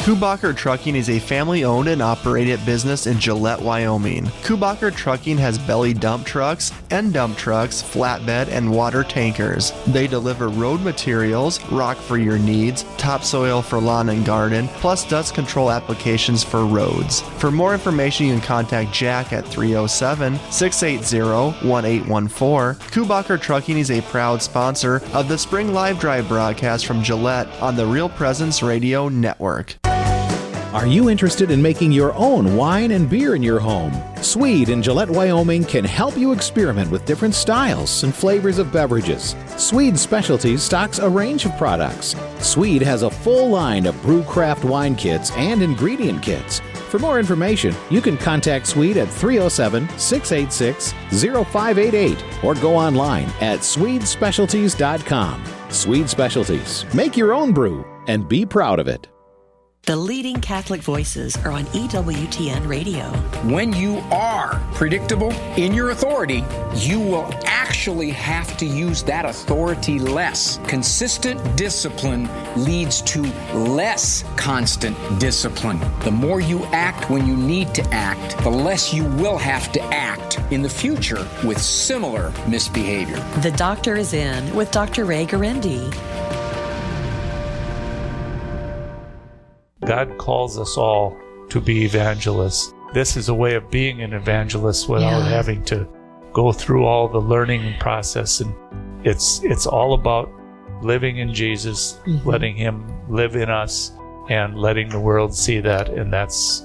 Kubacher Trucking is a family owned and operated business in Gillette, Wyoming. Kubacher Trucking has belly dump trucks, end dump trucks, flatbed, and water tankers. They deliver road materials, rock for your needs, topsoil for lawn and garden, plus dust control applications for roads. For more information, you can contact Jack at 307 680 1814. Kubacher Trucking is a proud sponsor of the Spring Live Drive broadcast from Gillette on the Real Presence Radio Network. Are you interested in making your own wine and beer in your home? Swede in Gillette, Wyoming can help you experiment with different styles and flavors of beverages. Swede Specialties stocks a range of products. Swede has a full line of brew craft wine kits and ingredient kits. For more information, you can contact Swede at 307 686 0588 or go online at swedespecialties.com. Swede Specialties. Make your own brew and be proud of it. The leading Catholic voices are on EWTN Radio. When you are predictable in your authority, you will actually have to use that authority less. Consistent discipline leads to less constant discipline. The more you act when you need to act, the less you will have to act in the future with similar misbehavior. The Doctor is in with Dr. Ray Guarendi. God calls us all to be evangelists. This is a way of being an evangelist without Yeah. having to go through all the learning process and it's it's all about living in Jesus, Mhm. letting him live in us and letting the world see that and that's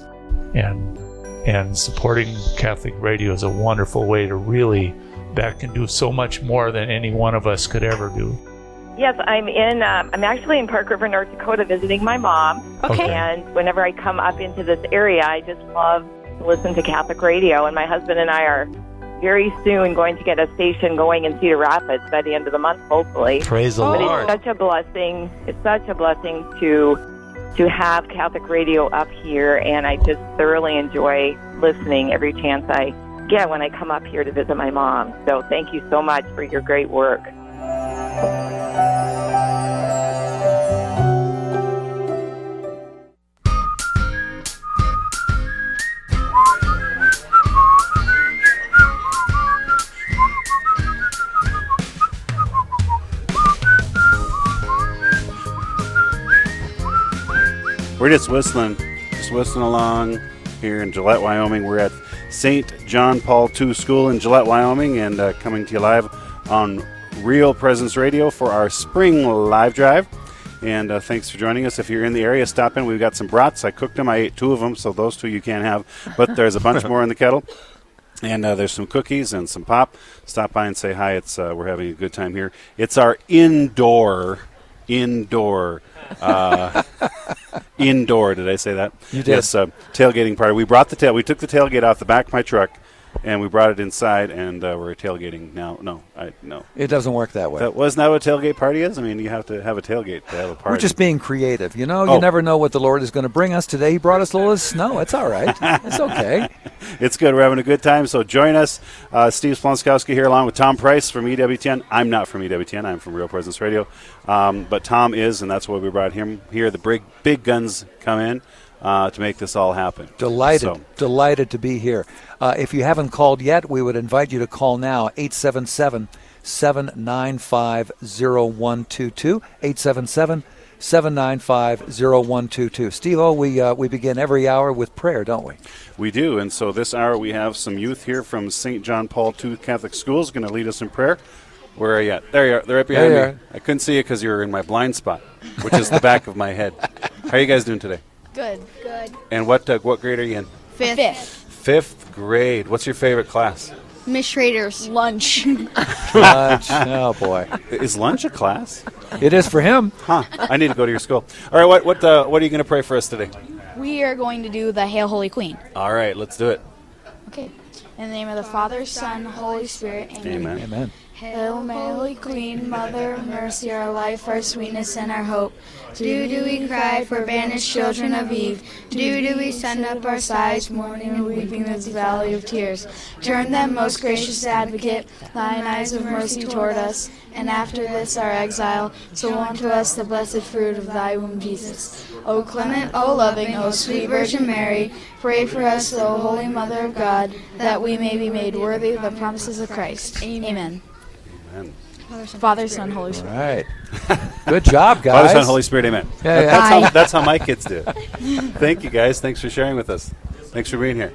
and and supporting Catholic radio is a wonderful way to really that can do so much more than any one of us could ever do. Yes, I'm in. Um, I'm actually in Park River, North Dakota, visiting my mom. Okay. And whenever I come up into this area, I just love to listen to Catholic radio. And my husband and I are very soon going to get a station going in Cedar Rapids by the end of the month, hopefully. Praise the but Lord. it's such a blessing. It's such a blessing to to have Catholic radio up here, and I just thoroughly enjoy listening every chance I get when I come up here to visit my mom. So thank you so much for your great work. We're just whistling, just whistling along here in Gillette, Wyoming. We're at St. John Paul II School in Gillette, Wyoming, and uh, coming to you live on Real Presence Radio for our spring live drive. And uh, thanks for joining us. If you're in the area, stop in. We've got some brats. I cooked them. I ate two of them, so those two you can't have. But there's a bunch more in the kettle. And uh, there's some cookies and some pop. Stop by and say hi. It's uh, we're having a good time here. It's our indoor, indoor, uh, indoor. Did I say that? You did. Yes, uh, tailgating party. We brought the tail. We took the tailgate off the back of my truck, and we brought it inside, and uh, we're tailgating now. No, I no. It doesn't work that way. That wasn't that what a tailgate party is? I mean, you have to have a tailgate to have a party. We're just being creative. You know, you Oh. never know what the Lord is going to bring us today. He brought us a little snow. It's all right. It's okay. it's good. We're having a good time. So join us. Uh, Steve Splonskowski here, along with Tom Price from EWTN. I'm not from EWTN. I'm from Real Presence Radio. Um, but Tom is, and that's why we brought him here. The big, big guns come in uh, to make this all happen. Delighted, So, delighted to be here. Uh, if you haven't called yet, we would invite you to call now 877 795 0122. 877 795 0122. Steve O, we, uh, we begin every hour with prayer, don't we? we do. And so this hour we have some youth here from St. John Paul II Catholic Schools going to lead us in prayer. Where are you at? There you are. They're right behind There me. I couldn't see you because you were in my blind spot, which is the back of my head. How are you guys doing today? Good. Good. And what uh, what grade are you in? Fifth. Fifth grade. What's your favorite class? Miss Schrader's. Lunch. Lunch. Oh boy. Is lunch a class? It is for him. Huh. I need to go to your school. All right. What what uh, what are you going to pray for us today? we are going to do the Hail Holy Queen. All right. Let's do it. Okay. In the name of the Father, Son, Holy Spirit. Amen. Amen. Amen. Hail Mary, Holy Queen, Mother of Mercy, our life, our sweetness, and our hope. Do do we cry for banished children of Eve? Do do we send up our sighs, mourning and weeping this valley of tears? Turn them, most gracious Advocate, thine eyes of mercy toward us, and after this our exile, so unto us the blessed fruit of thy womb, Jesus. O clement, O loving, O sweet Virgin Mary, pray for us, O Holy Mother of God, that we may be made worthy of the promises of Christ. Amen. Amen. Father, Son, Holy Spirit. right. Good job, guys. Father, Son, Holy Spirit. Amen. Yeah, yeah. That's, how, that's how my kids do it. Thank you, guys. Thanks for sharing with us. Thanks for being here.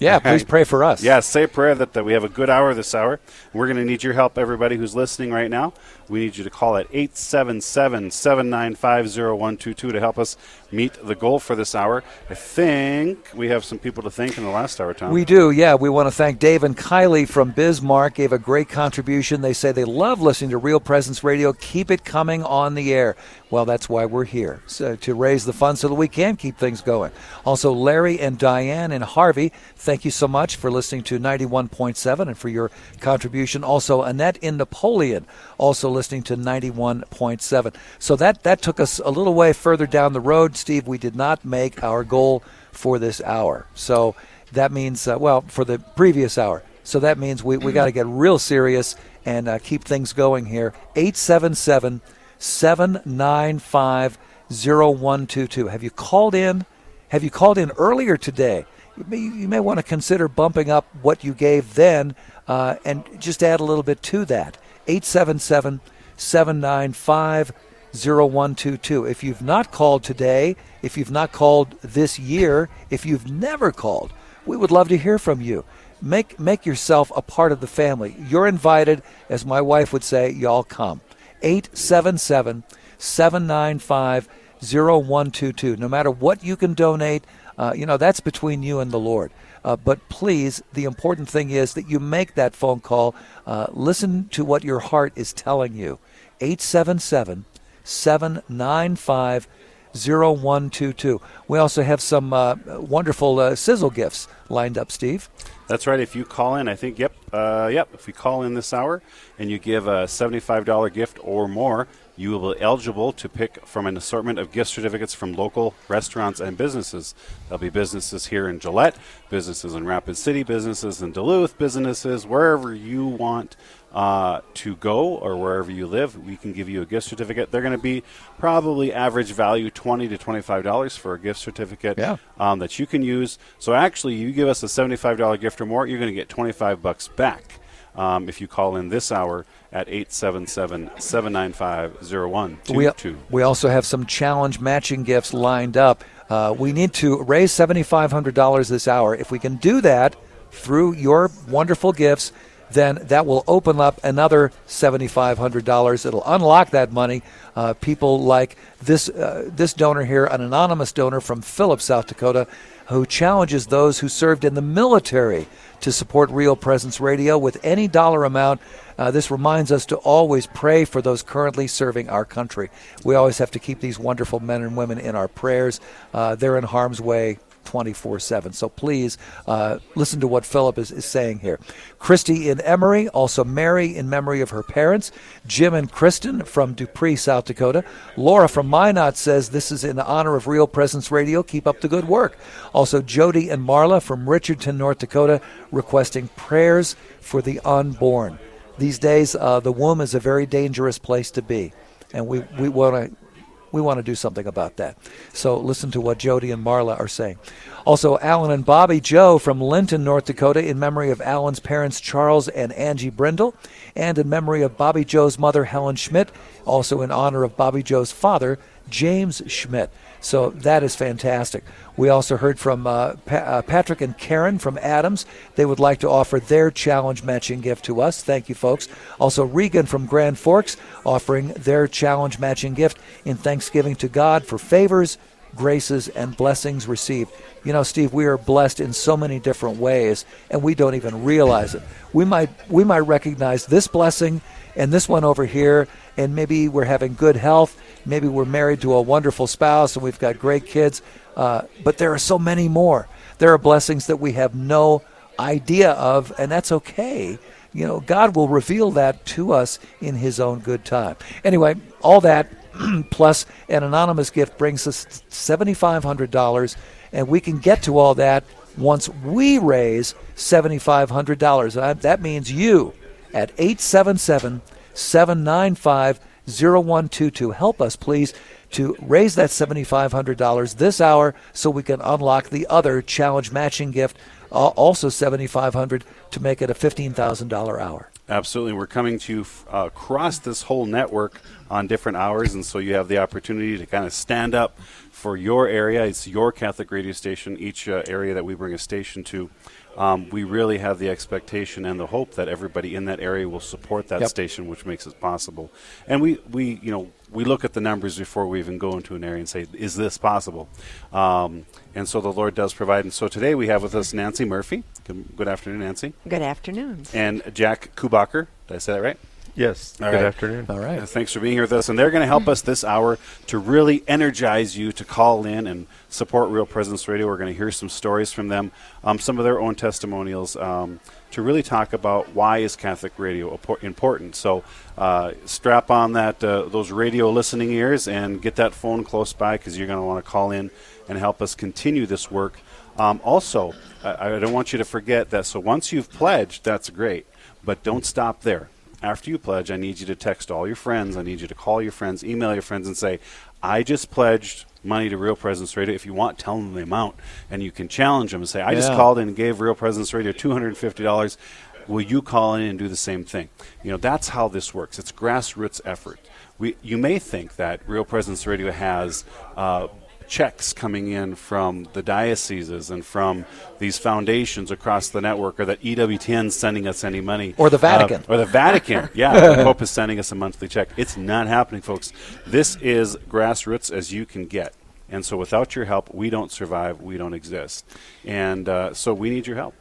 Yeah, please pray for us. Yeah, say a prayer that, that we have a good hour this hour. We're going to need your help, everybody who's listening right now. We need you to call at 877 795 0122 to help us meet the goal for this hour. I think we have some people to thank in the last hour, Tom. We do, yeah. We want to thank Dave and Kylie from Bismarck. Gave a great contribution. They say they love listening to Real Presence Radio. Keep it coming on the air. Well, that's why we're here so, to raise the funds so that we can keep things going. Also, Larry and Diane and Harvey, thank you so much for listening to 91.7 and for your contribution. Also, Annette in Napoleon, also listening to 91.7. So that that took us a little way further down the road, Steve. We did not make our goal for this hour. So that means, uh, well, for the previous hour. So that means we, we got to get real serious and uh, keep things going here. 877 795 0122. Have you called in? Have you called in earlier today? You may, you may want to consider bumping up what you gave then uh, and just add a little bit to that. 877 795 0122. If you've not called today, if you've not called this year, if you've never called, we would love to hear from you. Make make yourself a part of the family. You're invited, as my wife would say, y'all come. 877 795 0122. No matter what you can donate, uh, you know, that's between you and the Lord. Uh, but please, the important thing is that you make that phone call. Uh, listen to what your heart is telling you. 877 795 0122. We also have some uh, wonderful uh, sizzle gifts lined up, Steve. That's right. If you call in, I think, yep, uh, yep. If you call in this hour and you give a $75 gift or more, you will be eligible to pick from an assortment of gift certificates from local restaurants and businesses. There'll be businesses here in Gillette, businesses in Rapid City, businesses in Duluth, businesses wherever you want uh, to go or wherever you live. We can give you a gift certificate. They're going to be probably average value twenty to twenty-five dollars for a gift certificate Yeah. um, that you can use. So actually, you give us a seventy-five dollar gift or more, you're going to get twenty-five bucks back um, if you call in this hour at 877-795-0122. We, we also have some challenge matching gifts lined up. Uh, we need to raise $7,500 this hour. If we can do that through your wonderful gifts, then that will open up another $7,500. It'll unlock that money. Uh, people like this uh, this donor here, an anonymous donor from Phillips, South Dakota, who challenges those who served in the military to support Real Presence Radio with any dollar amount. Uh, this reminds us to always pray for those currently serving our country. We always have to keep these wonderful men and women in our prayers. Uh, they're in harm's way 24 7. So please uh, listen to what Philip is, is saying here. Christy in Emory, also Mary in memory of her parents, Jim and Kristen from Dupree, South Dakota. Laura from Minot says this is in honor of Real Presence Radio. Keep up the good work. Also, Jody and Marla from Richardton, North Dakota, requesting prayers for the unborn. These days, uh, the womb is a very dangerous place to be, and we, we want to we want to do something about that. So listen to what Jody and Marla are saying. Also, Alan and Bobby Joe from Linton, North Dakota, in memory of Alan's parents, Charles and Angie Brindle, and in memory of Bobby Joe's mother, Helen Schmidt, also in honor of Bobby Joe's father, James Schmidt. So that is fantastic. We also heard from uh, pa- uh, Patrick and Karen from Adams. They would like to offer their challenge matching gift to us. Thank you, folks. Also, Regan from Grand Forks offering their challenge matching gift in thanksgiving to God for favors, graces, and blessings received. You know, Steve, we are blessed in so many different ways, and we don't even realize it. We might we might recognize this blessing and this one over here, and maybe we're having good health. Maybe we're married to a wonderful spouse and we've got great kids. Uh, but there are so many more. There are blessings that we have no idea of, and that's okay. You know, God will reveal that to us in His own good time. Anyway, all that plus an anonymous gift brings us $7,500, and we can get to all that once we raise $7,500. That means you at 877 795 0122. Help us, please, to raise that $7,500 this hour so we can unlock the other challenge matching gift, uh, also 7,500 to make it a $15,000 hour. Absolutely. We're coming to you uh, across this whole network on different hours, and so you have the opportunity to kind of stand up for your area. It's your Catholic radio station, each uh, area that we bring a station to um, we really have the expectation and the hope that everybody in that area will support that yep. station, which makes it possible. And we, we, you know, we look at the numbers before we even go into an area and say, "Is this possible?" Um, and so the Lord does provide. And so today we have with us Nancy Murphy. Good, good afternoon, Nancy. Good afternoon. And Jack Kubacher. Did I say that right? Yes. All Good right. afternoon. All right. Thanks for being here with us. And they're going to help us this hour to really energize you to call in and support Real Presence Radio. We're going to hear some stories from them, um, some of their own testimonials, um, to really talk about why is Catholic radio important. So uh, strap on that uh, those radio listening ears and get that phone close by because you're going to want to call in and help us continue this work. Um, also, I, I don't want you to forget that. So once you've pledged, that's great, but don't stop there after you pledge, I need you to text all your friends. I need you to call your friends, email your friends, and say, I just pledged money to Real Presence Radio. If you want, tell them the amount. And you can challenge them and say, I yeah. just called in and gave Real Presence Radio $250. Will you call in and do the same thing? You know, that's how this works. It's grassroots effort. We, you may think that Real Presence Radio has uh, checks coming in from the dioceses and from these foundations across the network, or that EWTN sending us any money, or the Vatican, uh, or the Vatican. yeah, the Pope is sending us a monthly check. It's not happening, folks. This is grassroots as you can get. And so, without your help, we don't survive. We don't exist. And uh, so, we need your help.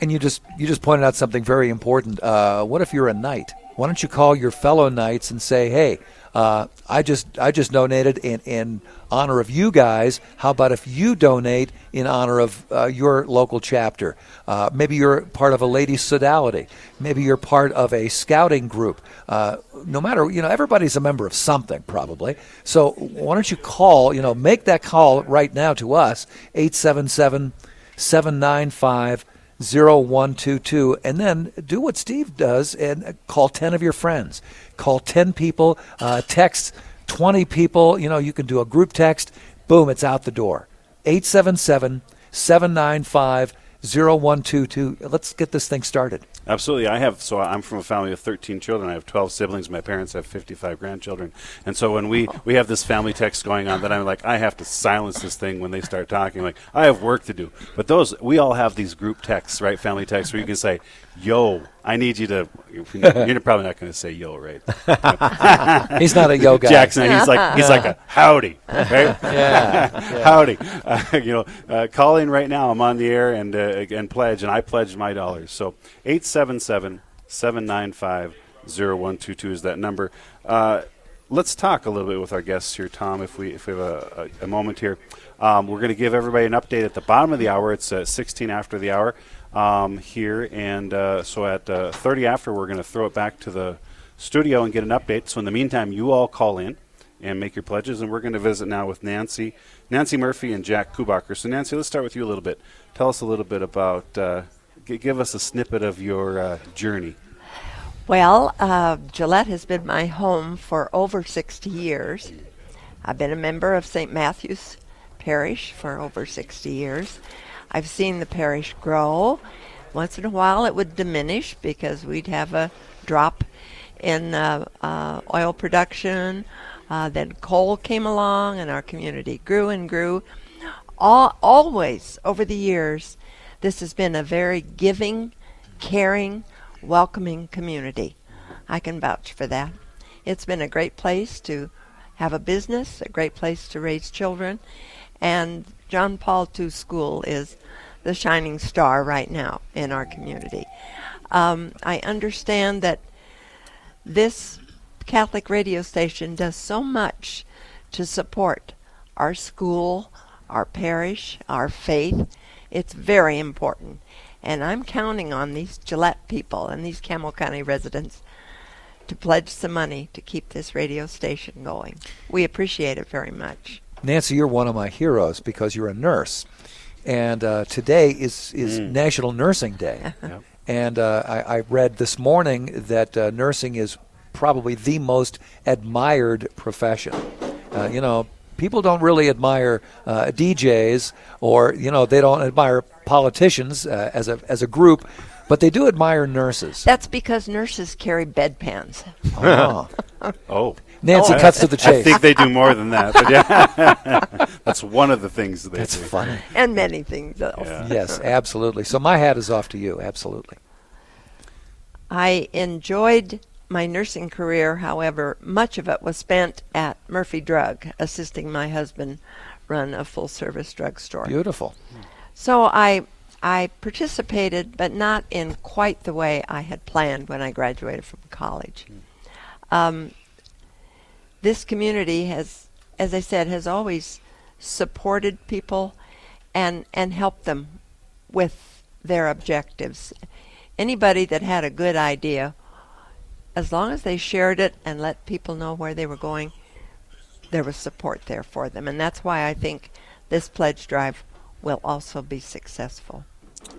And you just you just pointed out something very important. Uh, what if you're a knight? Why don't you call your fellow knights and say, "Hey, uh, I just I just donated in in honor of you guys. How about if you donate in honor of uh, your local chapter? Uh, maybe you're part of a ladies' sodality. Maybe you're part of a scouting group. Uh, no matter you know everybody's a member of something probably. So why don't you call? You know, make that call right now to us 877 795 0122 and then do what Steve does and call 10 of your friends. Call 10 people, uh, text 20 people. You know, you can do a group text. Boom, it's out the door. 877 795 0122. Let's get this thing started. Absolutely. I have, so I'm from a family of 13 children. I have 12 siblings. My parents have 55 grandchildren. And so when we, we have this family text going on, that I'm like, I have to silence this thing when they start talking. Like, I have work to do. But those, we all have these group texts, right? Family texts where you can say, yo, I need you to. You're probably not going to say yo, right? he's not a yo guy. Jackson, he's like he's like a howdy, right? yeah, yeah. howdy. Uh, you know, uh, call in right now. I'm on the air and uh, and pledge, and I pledged my dollars. So 877 795 0122 is that number. Uh, let's talk a little bit with our guests here, Tom. If we if we have a, a, a moment here, um, we're going to give everybody an update at the bottom of the hour. It's uh, 16 after the hour um, here. And uh, so at uh, 30 after, we're going to throw it back to the studio and get an update. So in the meantime, you all call in and make your pledges. And we're going to visit now with Nancy, Nancy Murphy, and Jack Kubacher. So Nancy, let's start with you a little bit. Tell us a little bit about, uh, g- give us a snippet of your uh, journey. Well, uh, Gillette has been my home for over 60 years. I've been a member of St. Matthew's Parish for over 60 years. I've seen the parish grow. Once in a while, it would diminish because we'd have a drop in uh, uh, oil production. Uh, then coal came along, and our community grew and grew. All, always over the years, this has been a very giving, caring, welcoming community. I can vouch for that. It's been a great place to have a business, a great place to raise children, And John Paul II School is the shining star right now in our community. Um, I understand that this Catholic radio station does so much to support our school, our parish, our faith. It's very important. And I'm counting on these Gillette people and these Campbell County residents to pledge some money to keep this radio station going. We appreciate it very much. Nancy, you're one of my heroes because you're a nurse. And uh, today is, is Mm. National Nursing Day. Yep. And uh, I, I read this morning that uh, nursing is probably the most admired profession. Uh, you know, people don't really admire uh, DJs or, you know, they don't admire politicians uh, as, a, as a group, but they do admire nurses. That's because nurses carry bedpans. Oh. Oh. Nancy I- cuts to the chase. I think they do more than that. But yeah, that's one of the things that they That's do. funny. and many things else. Yeah. Yes, absolutely. So my hat is off to you. Absolutely. I enjoyed my nursing career, however, much of it was spent at Murphy Drug, assisting my husband run a full service drugstore. Beautiful. So I I participated, but not in quite the way I had planned when I graduated from college. Um, this community has, as I said, has always supported people and and helped them with their objectives. Anybody that had a good idea, as long as they shared it and let people know where they were going, there was support there for them. And that's why I think this pledge drive will also be successful.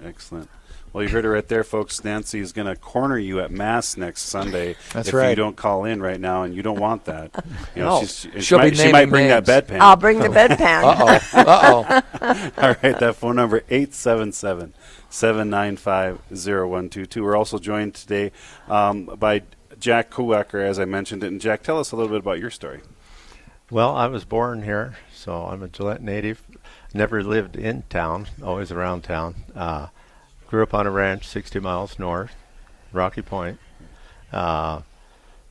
Excellent. Well, you heard it right there, folks. Nancy is going to corner you at Mass next Sunday That's if you don't call in right now, and you don't want that. You No. she's, she, She'll be might, she might naming bring that names. bedpan. I'll bring the bedpan. Uh-oh. Uh-oh. All right, that phone number 877 795 0122. We're also joined today um, by Jack Kubacher, as I mentioned it. And Jack, tell us a little bit about your story. Well, I was born here, so I'm a Gillette native. Never lived in town, always around town. Uh, grew up on a ranch 60 miles north, Rocky Point. Uh,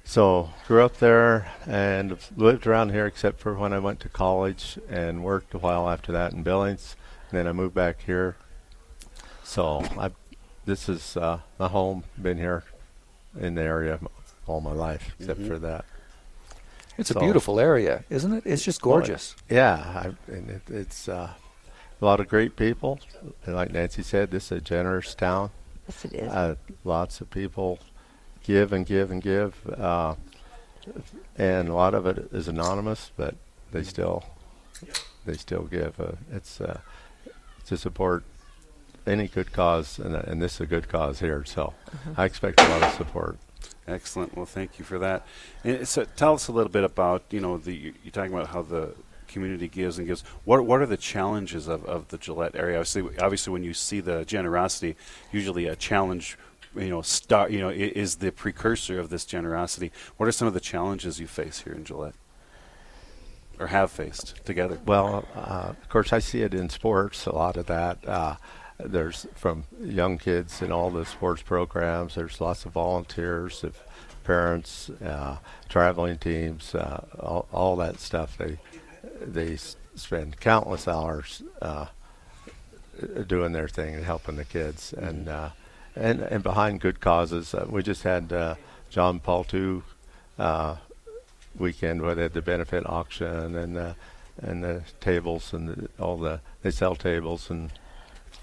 so grew up there and lived around here except for when I went to college and worked a while after that in Billings. And then I moved back here. So I, this is uh, my home. Been here in the area all my life except Mhm. for that. It's a beautiful area, isn't it? It's just well, it- gorgeous. yeah, I, and it, it's uh, a lot of great people. And like Nancy said, this is a generous town. Yes, it is. Uh, lots of people give and give and give, uh, and a lot of it is anonymous, but they still they still give. Uh, it's uh, to support any good cause, and, uh, and this is a good cause here. So I expect a lot of support. Excellent. Well, thank you for that. And so, tell us a little bit about you know the you're talking about how the community gives and gives. What what are the challenges of, of the Gillette area? Obviously, obviously, when you see the generosity, usually a challenge, you know, you know is the precursor of this generosity. What are some of the challenges you face here in Gillette, or have faced together? Well, uh, of course, I see it in sports. A lot of that. Uh, there's from young kids in all the sports programs. There's lots of volunteers, of parents, uh, traveling teams, uh, all, all that stuff. They they s- spend countless hours uh, doing their thing and helping the kids, and uh, and and behind good causes. Uh, we just had uh, John Paul II uh, weekend where they had the benefit auction and the and the tables and the, all the they sell tables and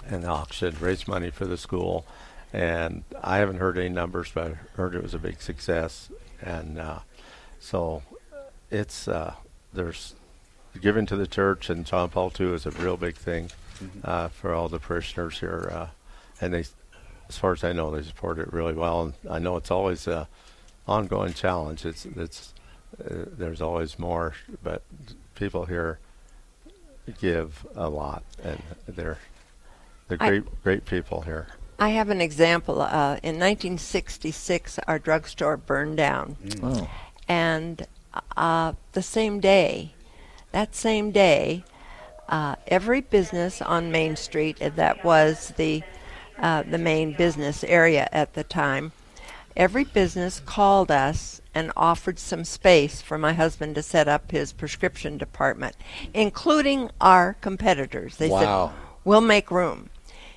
and auction raise money for the school. And I haven't heard any numbers, but I heard it was a big success. And uh, so it's uh, there's giving to the church, and John Paul II is a real big thing uh, for all the parishioners here. Uh, and they, as far as I know, they support it really well. And I know it's always a ongoing challenge. It's it's uh, there's always more, but people here give a lot, and they're they're I- great great people here. I have an example. Uh, in 1966, our drugstore burned down. Oh. And uh, the same day, that same day, uh, every business on Main Street that was the uh, the main business area at the time, every business called us and offered some space for my husband to set up his prescription department, including our competitors. They Wow. said, We'll make room.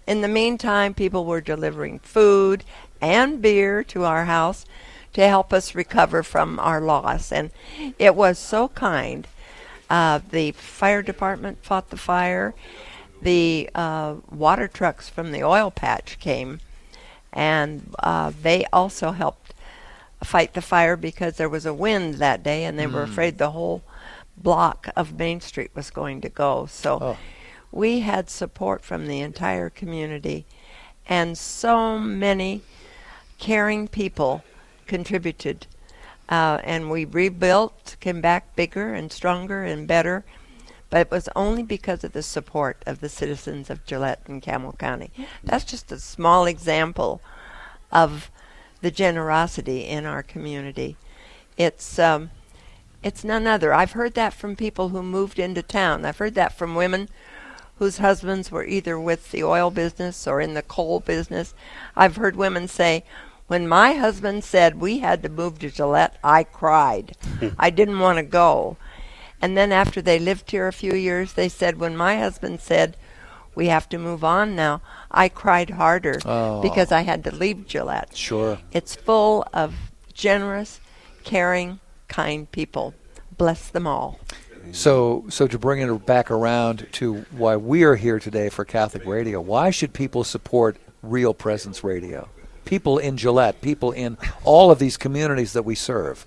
In the meantime, people were delivering food and beer to our house to help us recover from our loss. And it was so kind. Uh, the fire department fought the fire. The uh, water trucks from the oil patch came, and uh, they also helped fight the fire because there was a wind that day, and they were Mm. afraid the whole block of Main Street was going to go. So Oh. we had support from the entire community, and so many caring people contributed. Uh, and we rebuilt, came back bigger and stronger and better. But it was only because of the support of the citizens of Gillette and Campbell County. That's just a small example of the generosity in our community. It's um, it's none other. I've heard that from people who moved into town. I've heard that from women whose husbands were either with the oil business or in the coal business. I've heard women say, when my husband said we had to move to Gillette, I cried. I didn't want to go. And then after they lived here a few years, they said, when my husband said, we have to move on now, I cried harder Oh. because I had to leave Gillette. Sure. It's full of generous, caring, kind people. Bless them all. So, so to bring it back around to why we are here today for Catholic Radio, why should people support Real Presence Radio? People in Gillette, people in all of these communities that we serve.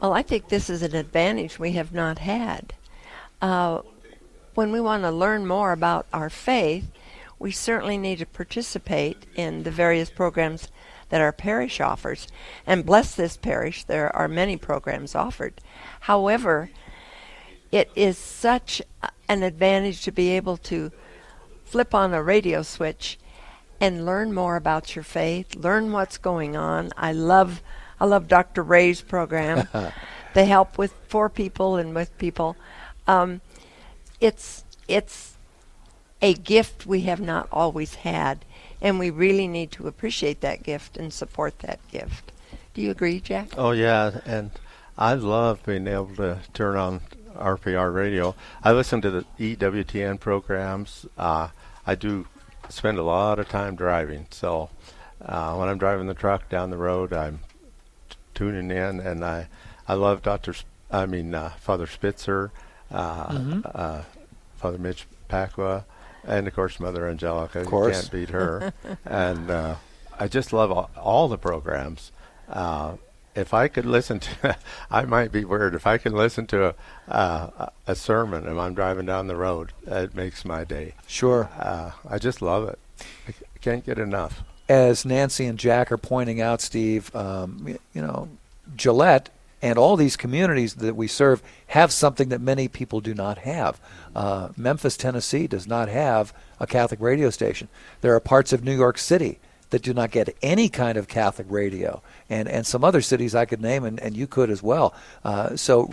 Well, I think this is an advantage we have not had. Uh, when we want to learn more about our faith, we certainly need to participate in the various programs that our parish offers. And bless this parish, there are many programs offered. However, it is such an advantage to be able to flip on a radio switch and learn more about your faith, learn what's going on. I love I love Dr. Ray's program. they help with for people and with people. Um, it's it's a gift we have not always had, and we really need to appreciate that gift and support that gift. Do you agree, Jack? Oh yeah, and I love being able to turn on RPR radio. I listen to the EWTN programs. Uh, I do spend a lot of time driving, so uh, when I'm driving the truck down the road, I'm t- tuning in, and I I love Doctor. Sp- I mean uh, Father Spitzer, uh, Mhm. uh, Father Mitch Pacwa, and of course Mother Angelica. You course. can't beat her. and uh, I just love all, all the programs. If I could listen to, I might be weird. If I can listen to a, uh, a sermon and I'm driving down the road, it makes my day. Sure. Uh, I just love it. I can't get enough. As Nancy and Jack are pointing out, Steve, um, you know, Gillette and all these communities that we serve have something that many people do not have. Uh, Memphis, Tennessee does not have a Catholic radio station. There are parts of New York City that do not get any kind of Catholic radio, and, and some other cities I could name, and, and you could as well. Uh, so,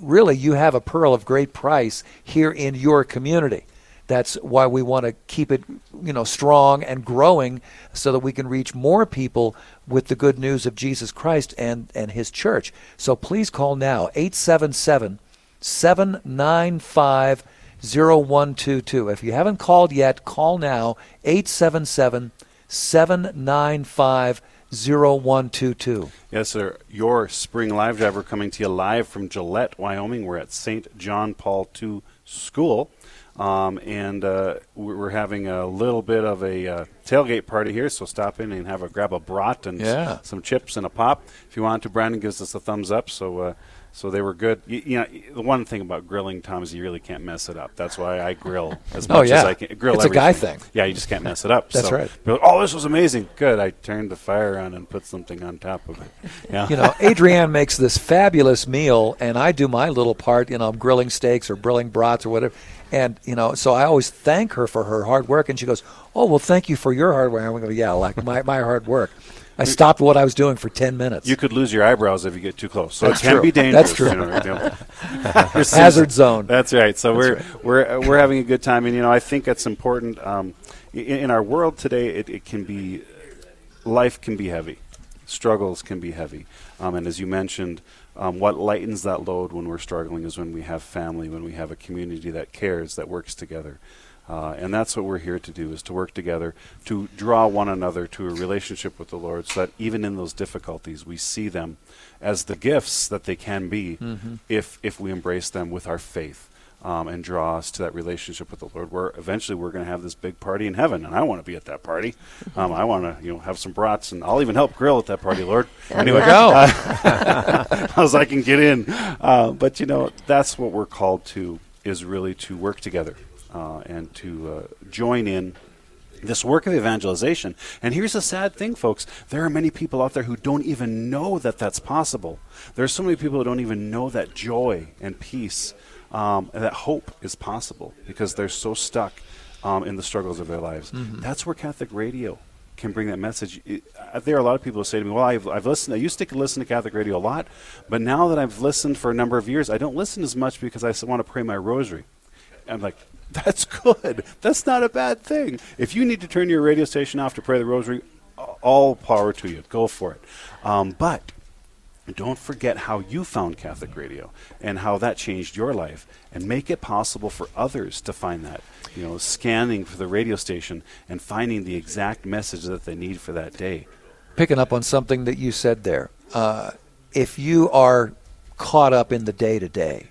really, you have a pearl of great price here in your community. That's why we want to keep it, you know, strong and growing, so that we can reach more people with the good news of Jesus Christ and and His Church. So please call now 877 795 0122. If you haven't called yet, call now 877 795 0122. Yes, sir. Your spring live driver coming to you live from Gillette, Wyoming. We're at St. John Paul II School. Um, and uh, we- we're having a little bit of a uh, tailgate party here, so stop in and have a grab a brat and Yeah. some chips and a pop. If you want to, Brandon gives us a thumbs up. So, uh, so they were good. You, you know, the one thing about grilling, Tom, is you really can't mess it up. That's why I grill as Oh, much yeah. as I can. Grill It's a guy thing. Yeah, you just can't mess it up. That's So, right. like, oh, this was amazing. Good. I turned the fire on and put something on top of it. Yeah. You know, Adrienne makes this fabulous meal, and I do my little part. You know, I'm grilling steaks or grilling brats or whatever. And you know, so I always thank her for her hard work. And she goes, "Oh, well, thank you for your hard work." And we go, "Yeah, like my, my hard work." I stopped what I was doing for ten minutes. You could lose your eyebrows if you get too close. So That's it can true. be dangerous. That's true. you know. Hazard zone. That's right. So That's we're right. we're we're having a good time, and you know I think that's important. Um, in, in our world today, it, it can be life can be heavy. struggles can be heavy. Um, and as you mentioned, um, what lightens that load when we're struggling is when we have family, when we have a community that cares, that works together. Uh, and that's what we're here to do is to work together to draw one another to a relationship with the lord so that even in those difficulties we see them as the gifts that they can be Mhm. if if we embrace them with our faith um, and draw us to that relationship with the lord where eventually we're going to have this big party in heaven and i want to be at that party um, i want to you know have some brats and i'll even help grill at that party lord anyway go. uh, as i can get in uh, but you know that's what we're called to is really to work together uh, and to uh, join in this work of evangelization. And here's the sad thing, folks there are many people out there who don't even know that that's possible. There are so many people who don't even know that joy and peace um, and that hope is possible because they're so stuck um, in the struggles of their lives. Mhm. That's where Catholic radio can bring that message. It, uh, there are a lot of people who say to me, "Well, I've, I've listened. I used to listen to Catholic radio a lot, but now that I've listened for a number of years, I don't listen as much because I want to pray my rosary." I'm like, "That's good. That's not a bad thing. If you need to turn your radio station off to pray the rosary, all power to you. Go for it." Um, but don't forget how you found Catholic radio and how that changed your life, and make it possible for others to find that. You know, scanning for the radio station and finding the exact message that they need for that day. picking up on something that you said there. Uh, if you are caught up in the day to day,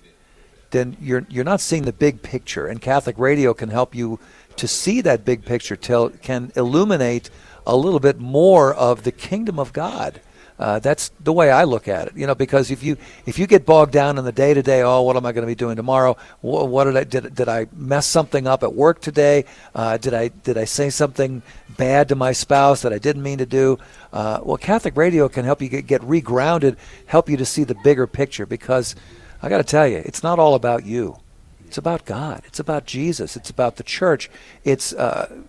then you're you're not seeing the big picture. And Catholic radio can help you to see that big picture. Tell can illuminate a little bit more of the kingdom of God. Uh, that's the way I look at it, you know. Because if you if you get bogged down in the day to day, oh, what am I going to be doing tomorrow? What, what did I did, did I mess something up at work today? Uh, did I did I say something bad to my spouse that I didn't mean to do? Uh, well, Catholic radio can help you get, get regrounded, help you to see the bigger picture. Because I got to tell you, it's not all about you. It's about God. It's about Jesus. It's about the church. It's uh,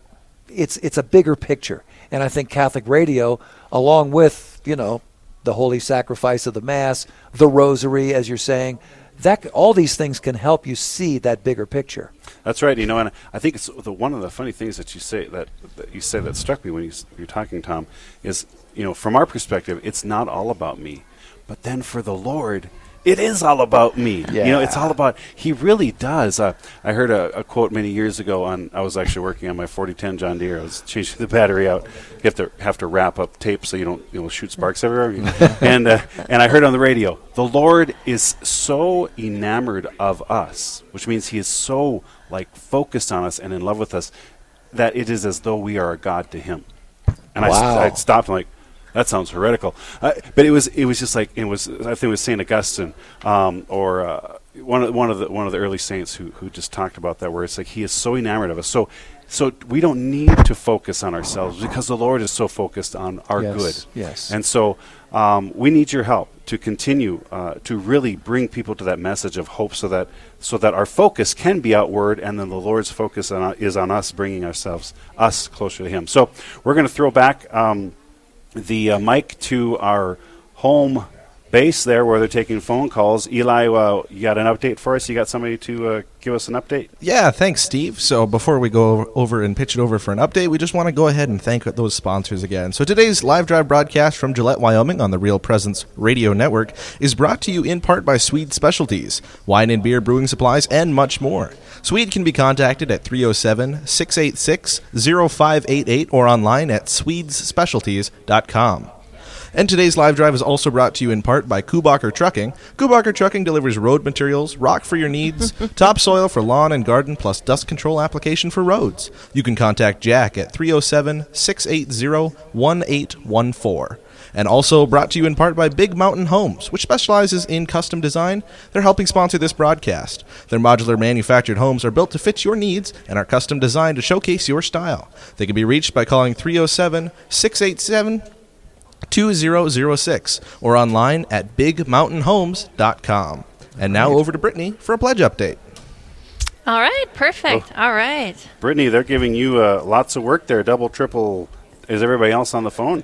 it's it's a bigger picture. And I think Catholic radio, along with you know the holy sacrifice of the mass, the rosary, as you're saying, that all these things can help you see that bigger picture. That's right. You know, and I think it's the one of the funny things that you say that, that you say that struck me when you, you're talking, Tom, is you know, from our perspective, it's not all about me, but then for the Lord. It is all about me. You know, it's all about. He really does. Uh, I heard a, a quote many years ago on. I was actually working on my 4010 John Deere. I was changing the battery out. You have to have to wrap up tape so you don't you know shoot sparks everywhere. and uh, and I heard on the radio, the Lord is so enamored of us, which means He is so like focused on us and in love with us that it is as though we are a god to Him. And I, Wow. st- I stopped like, that sounds heretical. Uh, but it was it was just like it was. I think it was Saint Augustine um, or uh, one of one of the one of the early saints who who just talked about that. Where it's like He is so enamored of us. So. So we don't need to focus on ourselves because the Lord is so focused on our Yes, good. yes. And so um, we need your help to continue uh, to really bring people to that message of hope, so that so that our focus can be outward, and then the Lord's focus on, is on us, bringing ourselves us closer to Him. So we're going to throw back um, the uh, mic to our home base there, where they're taking phone calls. Eli, uh, you got an update for us? You got somebody to uh, give us an update? Yeah, thanks, Steve. So before we go over- and pitch it over for an update, we just want to go ahead and thank those sponsors again. So today's live drive broadcast from Gillette, Wyoming on the Real Presence Radio Network is brought to you in part by Swede Specialties, wine and beer brewing supplies, and much more. Swede can be contacted at 307 686 0588 or online at swedesspecialties.com. And today's live drive is also brought to you in part by Kubacher Trucking. Kubacher Trucking delivers road materials, rock for your needs, topsoil for lawn and garden, plus dust control application for roads. You can contact Jack at 307 680 1814. And also brought to you in part by Big Mountain Homes, which specializes in custom design. They're helping sponsor this broadcast. Their modular manufactured homes are built to fit your needs and are custom designed to showcase your style. They can be reached by calling 307 687 2006 or online at bigmountainhomes.com. And now over to Brittany for a pledge update. All right, perfect. All right. Brittany, they're giving you uh, lots of work there, double, triple. Is everybody else on the phone?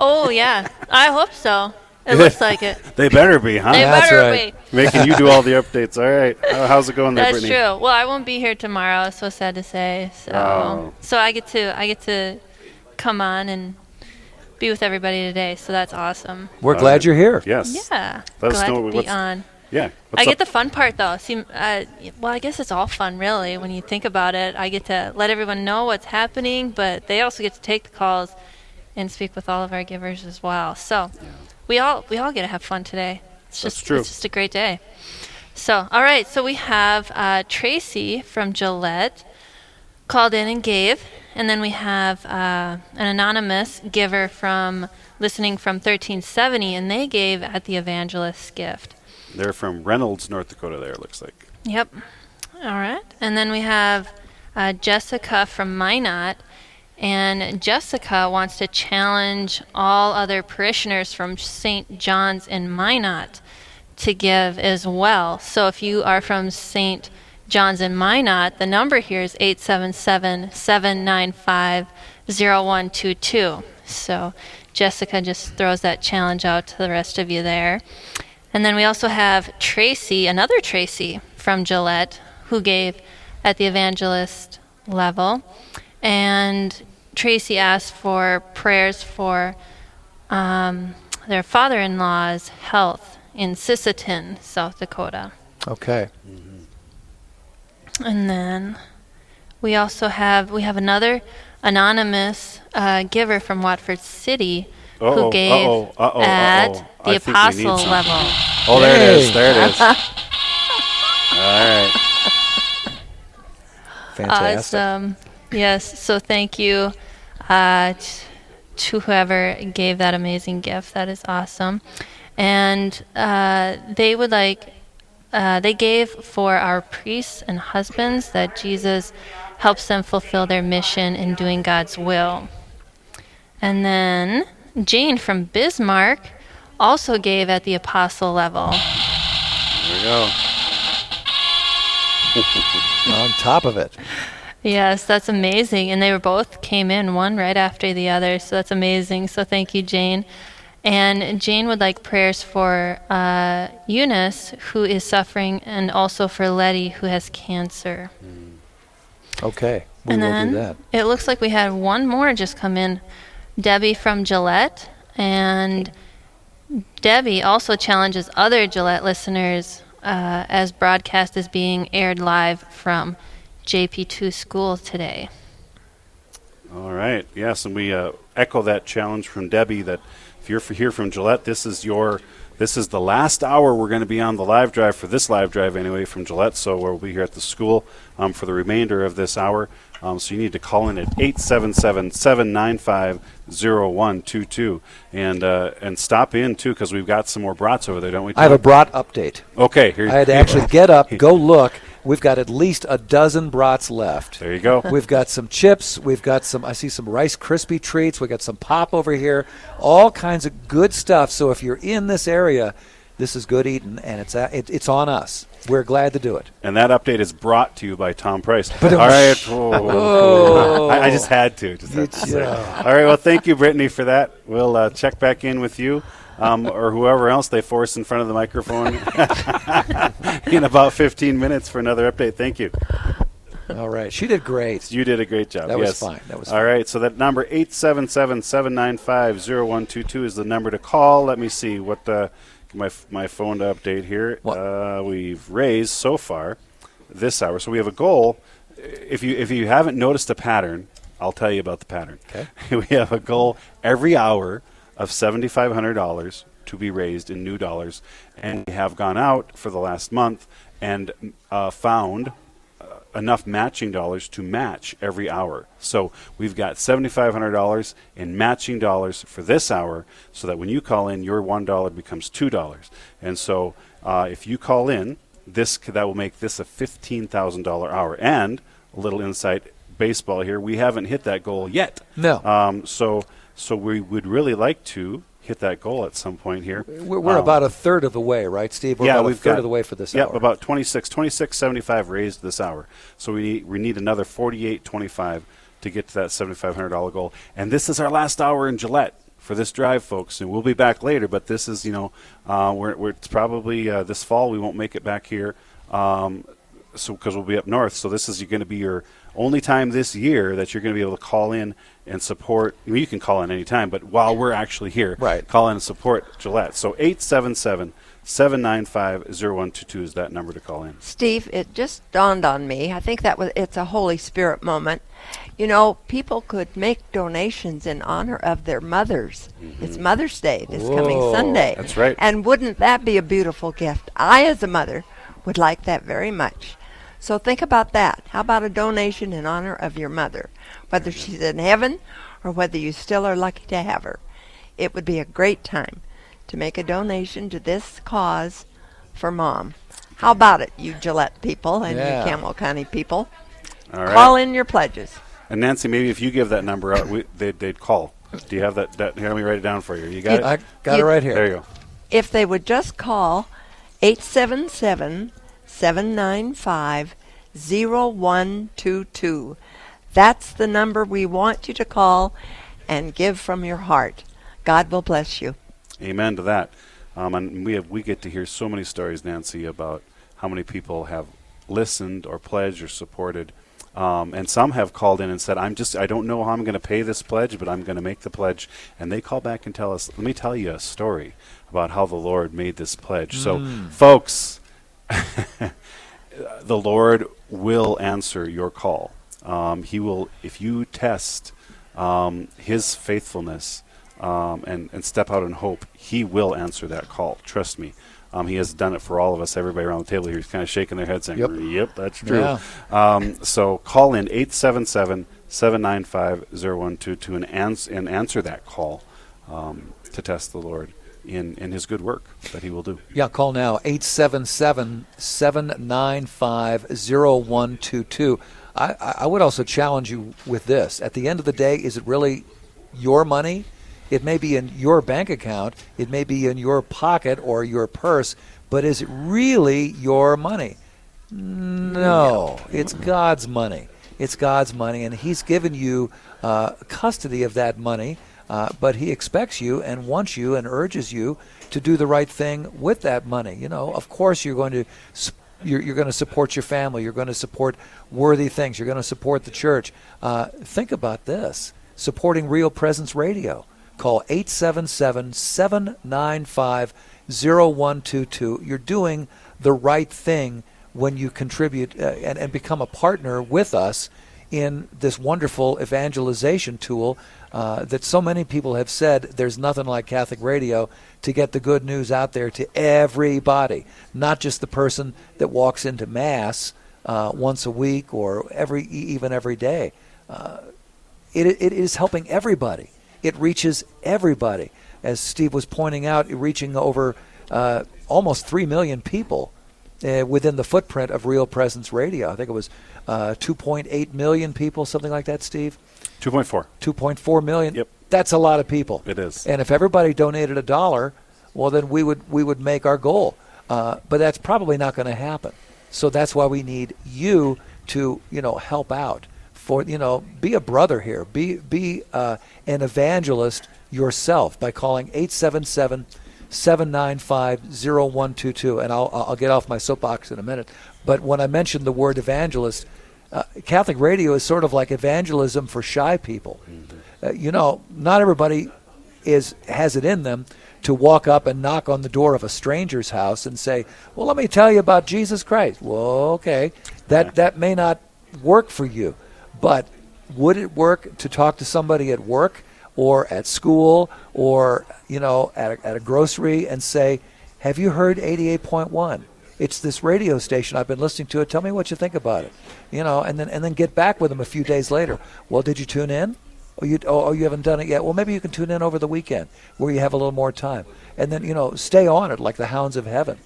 Oh yeah, I hope so. It looks like it. They better be, huh? They That's better right. be. Making you do all the updates. All right. Uh, how's it going there, That's Brittany? true. Well, I won't be here tomorrow. It's so sad to say. So, Oh. so I get to I get to come on and be with everybody today. So that's awesome. We're glad you're here. Yes. Yeah. Let us glad know to be on. Yeah. what's I get the fun part though. See, uh, well, I guess it's all fun really when you think about it. I get to let everyone know what's happening, but they also get to take the calls and speak with all of our givers as well. So we all we all get to have fun today. It's That's just true. it's just a great day. So all right, so we have uh, Tracy from Gillette called in and gave, and then we have uh, an anonymous giver from listening from 1370, and they gave at the evangelist's gift. They're from Reynolds, North Dakota. There, it looks like. Yep. All right. And then we have uh, Jessica from Minot. And Jessica wants to challenge all other parishioners from St. John's in Minot to give as well. So if you are from St. John's in Minot, the number here is 877 795 0122. So Jessica just throws that challenge out to the rest of you there. And then we also have Tracy, another Tracy from Gillette, who gave at the evangelist level. And Tracy asked for prayers for um, their father in law's health in Sisseton, South Dakota. Okay. And then we also have we have another anonymous uh, giver from Watford City Uh-oh, who gave uh-oh, uh-oh, at the I apostle level. Oh, there it is. There it is. All right. Fantastic. Awesome. Yes. So thank you uh, to whoever gave that amazing gift. That is awesome. And uh, they would like, uh, they gave for our priests and husbands that Jesus helps them fulfill their mission in doing God's will. And then Jane from Bismarck also gave at the apostle level. There we go. On top of it. Yes, that's amazing. And they were both came in one right after the other, so that's amazing. So thank you, Jane. And Jane would like prayers for uh, Eunice, who is suffering, and also for Letty, who has cancer. Okay. We and will do that. it looks like we had one more just come in Debbie from Gillette. And Debbie also challenges other Gillette listeners uh, as broadcast is being aired live from JP2 school today. All right. Yes, and we uh, echo that challenge from Debbie that if you're f- here from Gillette, this is your this is the last hour we're going to be on the live drive for this live drive anyway from Gillette. So we'll be here at the school um, for the remainder of this hour. Um, so you need to call in at 877-795-0122 and uh, and stop in too because we've got some more brats over there, don't we? I have a Tom? brat update. Okay, here I had to actually get up, go look. We've got at least a dozen brats left. There you go. We've got some chips. We've got some. I see some Rice Krispie treats. We got some pop over here. All kinds of good stuff. So if you're in this area, this is good eating, and it's it, it's on us. We're glad to do it. And that update is brought to you by Tom Price. But- All right. Oh. I, I just had to. Just had to say. All right. Well, thank you, Brittany, for that. We'll uh, check back in with you. Um, or whoever else they force in front of the microphone in about 15 minutes for another update. Thank you. All right. She did great. You did a great job. That was fine. That was All right. So that number 877-795-0122 is the number to call. Let me see what the my my phone to update here. Uh, we've raised so far this hour. So we have a goal. If you if you haven't noticed a pattern, I'll tell you about the pattern. Okay. we have a goal every hour of seventy five hundred dollars to be raised in new dollars, and we have gone out for the last month and uh, found uh, enough matching dollars to match every hour. So we've got $7,500 in matching dollars for this hour so that when you call in, your $1 becomes $2. And so uh, if you call in, this that will make this a $15,000 hour. And a little insight baseball here, we haven't hit that goal yet. No. Um, so, so we would really like to hit that goal at some point here. We're, we're Um, about a third of the way, right, Steve? We're yeah, about we've a third got, of the way for this Yep, hour. about 26, 26.75 raised this hour. So we need we need another 48.25 to get to that $7,500 goal. And this is our last hour in Gillette for this drive, folks. And we'll be back later, but this is you know uh, we're, we're it's probably uh, this fall we won't make it back here. Um, so because we'll be up north. So this is going to be your only time this year that you're going to be able to call in and support. I mean, you can call in any time, but while we're actually here, Right. call in and support Gillette. So 877 795 0122 is that number to call in. Steve, it just dawned on me. I think that was it's a Holy Spirit moment. You know, people could make donations in honor of their mothers. Mm-hmm. It's Mother's Day this coming Sunday. that's right. And wouldn't that be a beautiful gift? I, as a mother, would like that very much. So think about that. How about a donation in honor of your mother, whether she's in heaven or whether you still are lucky to have her? It would be a great time to make a donation to this cause for mom. How about it, you Gillette people and Yeah. you Campbell County people? All right. Call in your pledges. And Nancy, maybe if you give that number out, we, they'd, they'd call. Do you have that, that? Here, let me write it down for you. You got You- it? I got it right here. There you go. If they would just call 877 795 0122. That's the number we want you to call and give from your heart. God will bless you. Amen to that. Um, and we have we get to hear so many stories, Nancy, about how many people have listened or pledged or supported. Um, and some have called in and said, "I'm just I don't know how I'm going to pay this pledge, but I'm going to make the pledge." And they call back and tell us, "Let me tell you a story about how the Lord made this pledge." So, Mm. folks, the Lord will answer your call. Um, he will, if you test um, His faithfulness um, and and step out in hope, He will answer that call. Trust me. Um, he has done it for all of us. Everybody around the table here is kind of shaking their head saying, Yep. "Yep, that's true." Yeah. Um, so call in 877 795 0122 and, and answer that call um, to test the Lord in, in His good work that He will do. Yeah, call now 877 795 0122. I would also challenge you with this. At the end of the day, is it really your money? It may be in your bank account, it may be in your pocket or your purse, but is it really your money? No, it's God's money. It's God's money, and He's given you uh, custody of that money. Uh, but He expects you and wants you and urges you to do the right thing with that money. You know, of course, you're going to you're, you're going to support your family. You're going to support worthy things. You're going to support the church. Uh, think about this: supporting Real Presence Radio. Call 877 795 0122. You're doing the right thing when you contribute uh, and, and become a partner with us in this wonderful evangelization tool uh, that so many people have said there's nothing like Catholic radio to get the good news out there to everybody, not just the person that walks into Mass uh, once a week or every even every day. Uh, it, it is helping everybody. It reaches everybody. As Steve was pointing out, reaching over uh, almost 3 million people uh, within the footprint of Real Presence Radio. I think it was uh, 2.8 million people, something like that, Steve? 2.4. 2.4 million. Yep. That's a lot of people. It is. And if everybody donated a dollar, well, then we would we would make our goal. Uh, but that's probably not going to happen. So that's why we need you to you know help out. For you know, be a brother here. Be be uh, an evangelist yourself by calling 877 795 0122. And I'll, I'll get off my soapbox in a minute. But when I mentioned the word evangelist, uh, Catholic radio is sort of like evangelism for shy people. Uh, you know, not everybody is has it in them to walk up and knock on the door of a stranger's house and say, "Well, let me tell you about Jesus Christ." Well, okay, that that may not work for you, but would it work to talk to somebody at work or at school or you know at a, at a grocery and say, "Have you heard 88.1?" It's this radio station. I've been listening to it. Tell me what you think about it. You know, and then and then get back with them a few days later. Well, did you tune in? Oh, you oh, oh, you haven't done it yet. Well, maybe you can tune in over the weekend where you have a little more time, and then you know stay on it like the hounds of heaven,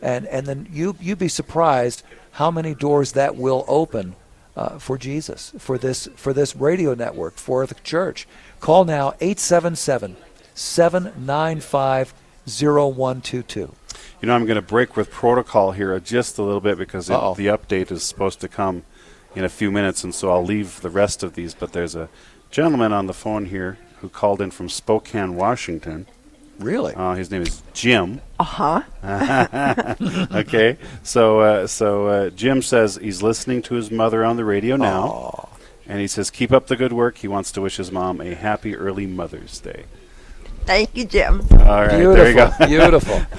and and then you you'd be surprised how many doors that will open uh, for Jesus for this for this radio network for the church. Call now 877 795 0122. You know, I'm going to break with protocol here just a little bit because it, the update is supposed to come in a few minutes, and so I'll leave the rest of these. But there's a gentleman on the phone here who called in from Spokane, Washington, Really? Uh, his name is Jim. Uh huh. okay, so uh, so uh, Jim says he's listening to his mother on the radio now, and he says keep up the good work. He wants to wish his mom a happy early Mother's Day. Thank you, Jim. All right, there you go. Beautiful,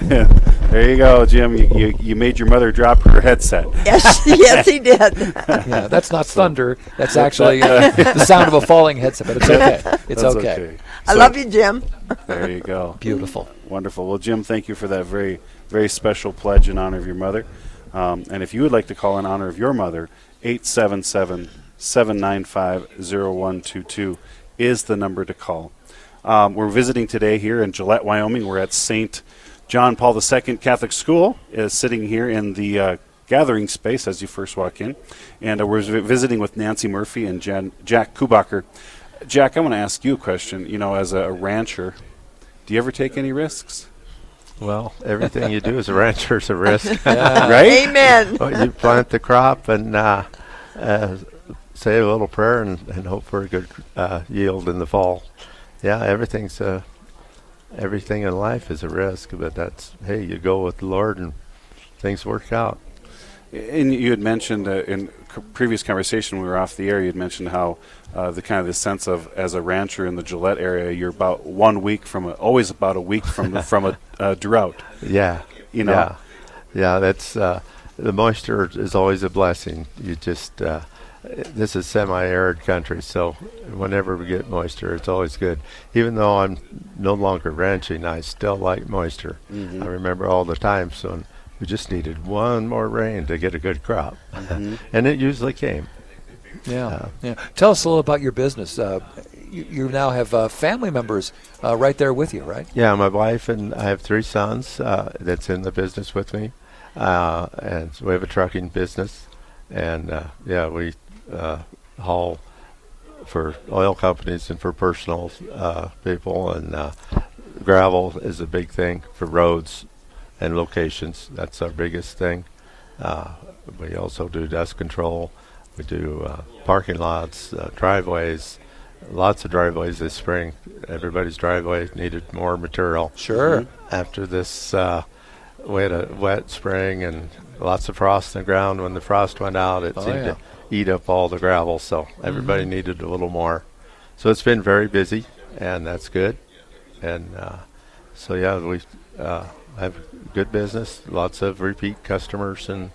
there you go, Jim. You, you you made your mother drop her headset. Yes, yes, he did. yeah, that's not thunder. That's actually uh, the sound of a falling headset, but it's okay. It's That's okay. I So- love you, Jim. There you go. Beautiful. Wonderful. Well, Jim, thank you for that very, very special pledge in honor of your mother. Um, and if you would like to call in honor of your mother, 877 795 0122 is the number to call. Um, we're visiting today here in Gillette, Wyoming. We're at St. John Paul II Catholic School, is sitting here in the uh, gathering space as you first walk in. And uh, we're visiting with Nancy Murphy and Jan- Jack Kubacher. Jack, I want to ask you a question. You know, as a rancher, do you ever take any risks? Well, everything you do as a rancher is a risk, Yeah. Right? Amen. Well, you plant the crop and uh, uh, say a little prayer and, and hope for a good uh, yield in the fall. Yeah, everything's uh, everything in life is a risk, but that's hey, you go with the Lord and things work out. And you had mentioned uh, in c- previous conversation we were off the air, you had mentioned how uh, the kind of the sense of as a rancher in the Gillette area, you're about one week from a, always about a week from the, from a uh, drought. Yeah, You know. Yeah, yeah. That's uh, the moisture is always a blessing. You just uh, this is semi-arid country, so whenever we get moisture, it's always good. Even though I'm no longer ranching, I still like moisture. Mhm. I remember all the times when we just needed one more rain to get a good crop, Mhm. and it usually came. Yeah, Uh, yeah. Tell us a little about your business. Uh, you, you now have uh, family members uh, right there with you, right? Yeah, my wife and I have three sons uh, that's in the business with me, uh, and so we have a trucking business, and uh, yeah, we uh, haul for oil companies and for personal uh, people, and uh, gravel is a big thing for roads and locations. That's our biggest thing. Uh, we also do dust control. We do uh, parking lots, uh, driveways, lots of driveways this spring. Everybody's driveway needed more material. Sure. After this, uh, we had a wet spring and lots of frost in the ground. When the frost went out, it Oh, seemed yeah. to eat up all the gravel. So everybody Mhm. needed a little more. So it's been very busy, and that's good. And uh, so yeah, we uh, have good business, lots of repeat customers, and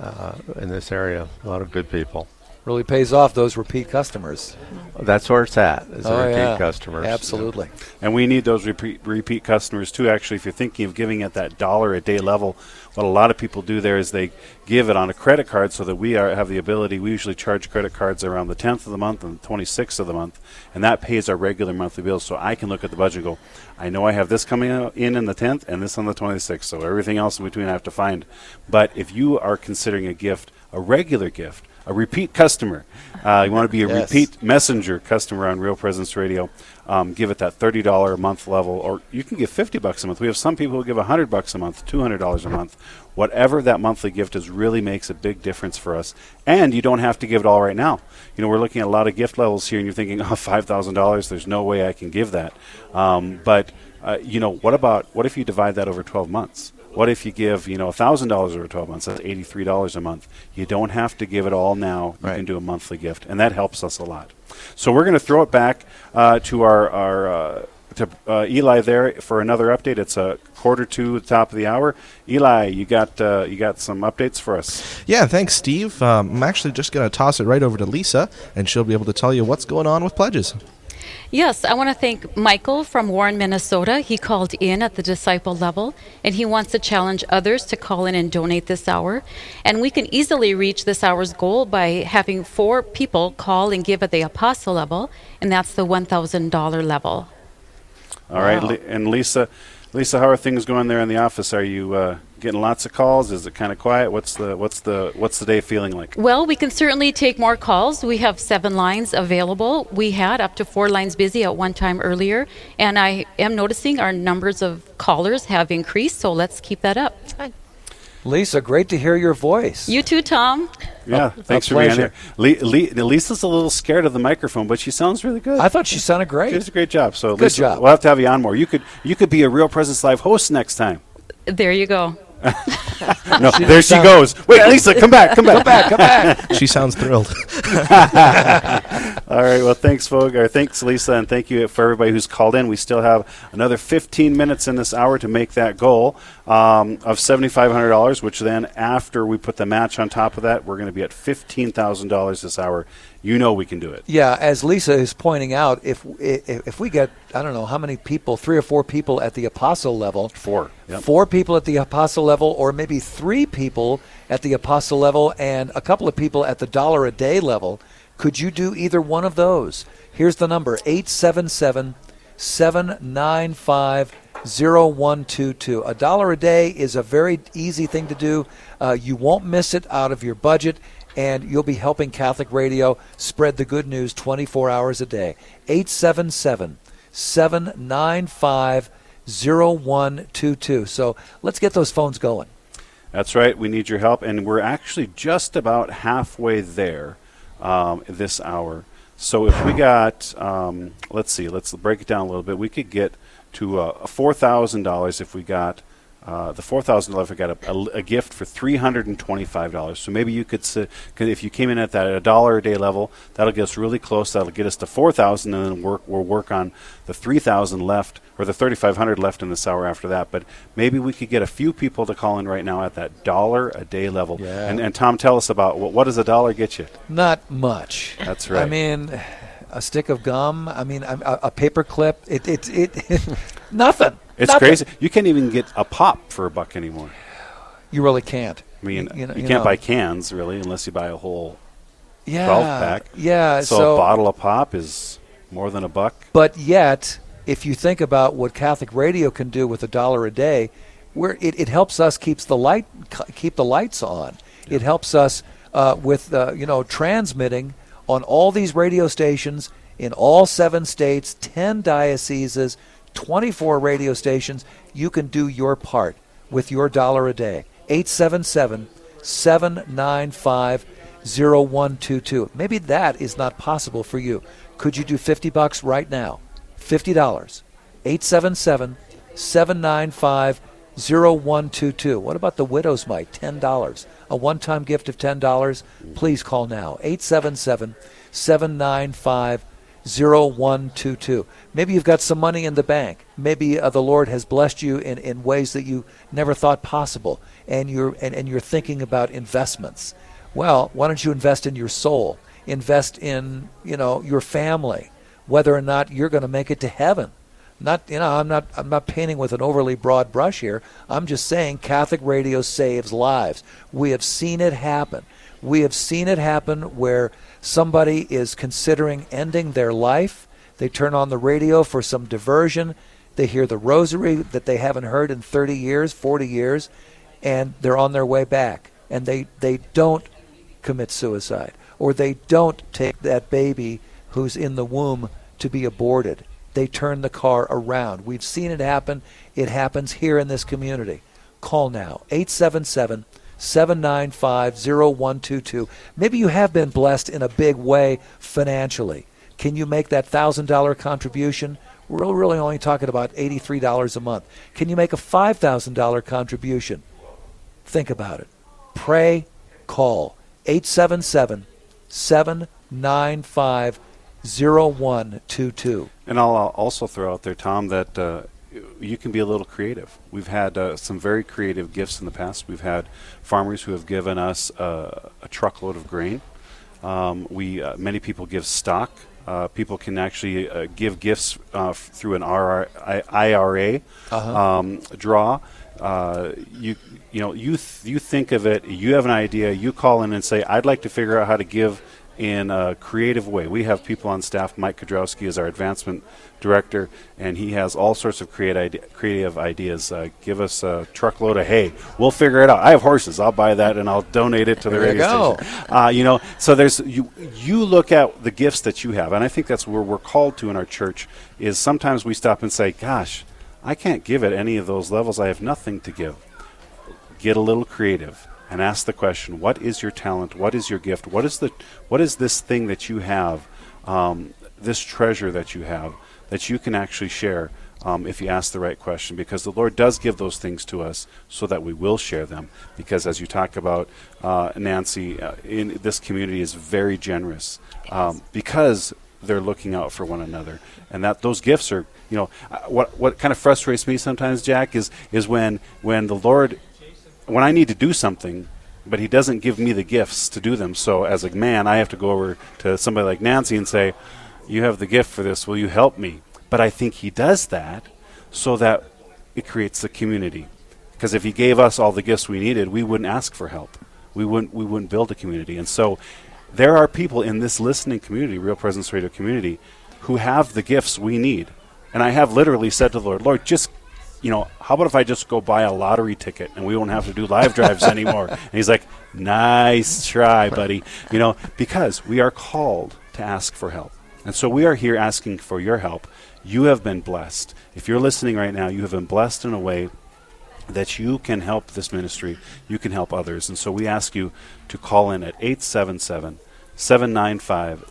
uh, in this area, a lot of good people. Really pays off those repeat customers. That's where it's at. Is the Oh, repeat yeah. customers. Absolutely. And we need those repeat, repeat customers too. Actually, if you're thinking of giving at that dollar a day level, what a lot of people do there is they give it on a credit card so that we are, have the ability. We usually charge credit cards around the 10th of the month and the 26th of the month, and that pays our regular monthly bills. So I can look at the budget and go, I know I have this coming in in the 10th and this on the 26th. So everything else in between I have to find. But if you are considering a gift, a regular gift, a repeat customer, uh, you want to be a Yes. repeat messenger customer on Real Presence Radio, um, give it that thirty dollar a month level, or you can give fifty bucks a month. We have some people who give hundred bucks a month, two hundred dollars a month. Whatever that monthly gift is, really makes a big difference for us. And you don't have to give it all right now. You know, we're looking at a lot of gift levels here, and you're thinking, oh, five thousand dollars. There's no way I can give that. Um, but uh, you know, what about what if you divide that over twelve months? What if you give, you know, thousand dollars over twelve months? That's eighty-three dollars a month. You don't have to give it all now. You can do a monthly gift, and that helps us a lot. So we're going to throw it back uh, to our our uh, to uh, Eli there for another update. It's a quarter to the top of the hour. Eli, you got uh, you got some updates for us. Yeah, thanks, Steve. Um, I'm actually just going to toss it right over to Lisa, and she'll be able to tell you what's going on with pledges. Yes, I want to thank Michael from Warren, Minnesota. He called in at the disciple level and he wants to challenge others to call in and donate this hour. And we can easily reach this hour's goal by having four people call and give at the apostle level, and that's the $1,000 level. All right, Wow. Li- and Lisa, Lisa, how are things going there in the office? Are you uh, getting lots of calls? Is it kind of quiet? What's the what's the what's the day feeling like? Well, we can certainly take more calls. We have seven lines available. We had up to four lines busy at one time earlier, and I am noticing our numbers of callers have increased, so let's keep that up. Lisa, great to hear your voice. You too, Tom. Yeah, A- thanks for being pleasure. here. Le- Le- Lisa's a little scared of the microphone, but she sounds really good. I thought she sounded great. She does a great job. So, Good Lisa, job. We'll have to have you on more. You could you could be a Real Presence Live host next time. There you go. No, there she goes. Wait, Lisa, come back, come back, Come back, come back. she sounds thrilled. All right. Well, thanks, folks. Or thanks, Lisa, and thank you for everybody who's called in. We still have another 15 minutes in this hour to make that goal um, of $7,500, which then, after we put the match on top of that, we're going to be at $15,000 this hour. You know we can do it. Yeah, as Lisa is pointing out, if if, if we get I don't know how many people, three or four people at the apostle level, four, yep. four people at the apostle level, or maybe three people at the apostle level, and a couple of people at the dollar a day level, could you do either one of those? Here's the number: eight seven seven seven nine five. 0122. A dollar a day is a very easy thing to do. Uh, you won't miss it out of your budget, and you'll be helping Catholic Radio spread the good news 24 hours a day. 877 795 0122. So let's get those phones going. That's right. We need your help, and we're actually just about halfway there um, this hour. So if we got, um, let's see, let's break it down a little bit. We could get to uh, four thousand dollars if we got uh, the four thousand we got a, a, a gift for three hundred and twenty-five dollars. So maybe you could, s- if you came in at that a dollar a day level, that'll get us really close. That'll get us to four thousand, and then work we'll work on the three thousand left or the thirty-five hundred left in this hour after that. But maybe we could get a few people to call in right now at that dollar a day level. Yeah. And, and Tom, tell us about what, what does a dollar get you? Not much. That's right. I mean, a stick of gum. I mean, a, a paper clip. It, it, it, nothing. It's Nothing. crazy. You can't even get a pop for a buck anymore. You really can't. I mean, You- you know- you can't know. buy cans really unless you buy a whole Yeah, 12 pack. yeah, So, so- a bottle of pop is more than a buck. But yet, if you think about what Catholic Radio can do with a dollar a day, where it, it helps us keeps the light keep the lights on. It helps us uh, with uh, you know transmitting on all these radio stations in all seven states, ten dioceses, twenty four radio stations. You can do your part with your dollar a day. 877 795 0122. Maybe that is not possible for you. Could you do 50 bucks right now? $50. 877 795 0122. What about the widow's mite? $10. A one time gift of $10. Please call now. 877 795 0122. Maybe you've got some money in the bank. Maybe uh, the Lord has blessed you in, in ways that you never thought possible, and you're, and, and you're thinking about investments. Well, why don't you invest in your soul? Invest in, you know, your family, whether or not you're going to make it to heaven. Not, you know, I'm not, I'm not painting with an overly broad brush here. I'm just saying Catholic radio saves lives. We have seen it happen. We have seen it happen where somebody is considering ending their life. They turn on the radio for some diversion. They hear the rosary that they haven't heard in 30 years, 40 years, and they're on their way back. And they, they don't commit suicide or they don't take that baby who's in the womb to be aborted. They turn the car around. We've seen it happen. It happens here in this community. Call now 877 795 0122. Maybe you have been blessed in a big way financially. Can you make that $1,000 contribution? We're really only talking about $83 a month. Can you make a $5,000 contribution? Think about it. Pray, call 877 795 0122. And I'll also throw out there, Tom, that uh, you can be a little creative. We've had uh, some very creative gifts in the past. We've had farmers who have given us uh, a truckload of grain. Um, we uh, many people give stock. Uh, people can actually uh, give gifts uh, f- through an RR I- IRA Uh-huh. um, draw. Uh, you you know you th- you think of it. You have an idea. You call in and say, "I'd like to figure out how to give in a creative way." We have people on staff. Mike Kodrowski is our advancement director, and he has all sorts of creative ideas. Uh, give us a truckload of hay. We'll figure it out. I have horses. I'll buy that and I'll donate it to the There you radio go. station. Uh, you know, so there's you. You look at the gifts that you have, and I think that's where we're called to in our church. Is sometimes we stop and say, "Gosh, I can't give at any of those levels. I have nothing to give." get a little creative and ask the question: What is your talent? What is your gift? What is the what is this thing that you have? Um, this treasure that you have that you can actually share um, if you ask the right question, because the Lord does give those things to us so that we will share them. Because as you talk about, uh, Nancy, uh, in this community is very generous um, because they're looking out for one another, and that those gifts are, you know, uh, what what kind of frustrates me sometimes, Jack, is is when when the Lord, when I need to do something. But he doesn't give me the gifts to do them. So, as a man, I have to go over to somebody like Nancy and say, You have the gift for this. Will you help me? But I think he does that so that it creates the community. Because if he gave us all the gifts we needed, we wouldn't ask for help. We wouldn't we wouldn't build a community. And so there are people in this listening community, Real Presence Radio community, who have the gifts we need. And I have literally said to the Lord, Lord, just you know, how about if I just go buy a lottery ticket and we won't have to do live drives anymore? And he's like, nice try, buddy. You know, because we are called to ask for help. And so we are here asking for your help you have been blessed. If you're listening right now, you have been blessed in a way that you can help this ministry, you can help others. And so we ask you to call in at 877 795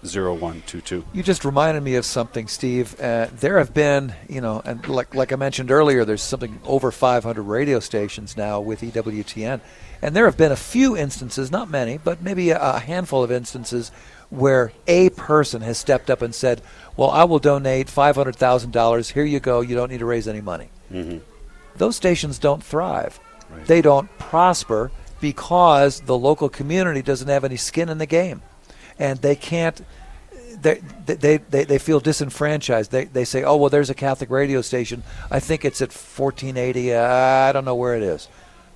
0122. You just reminded me of something, Steve. Uh, there have been, you know, and like, like I mentioned earlier, there's something over 500 radio stations now with EWTN. And there have been a few instances, not many, but maybe a, a handful of instances where a person has stepped up and said, well, I will donate $500,000. Here you go. You don't need to raise any money. Mm-hmm. Those stations don't thrive. Right. They don't prosper because the local community doesn't have any skin in the game. And they can't, they, they, they, they feel disenfranchised. They, they say, oh, well, there's a Catholic radio station. I think it's at 1480. Uh, I don't know where it is.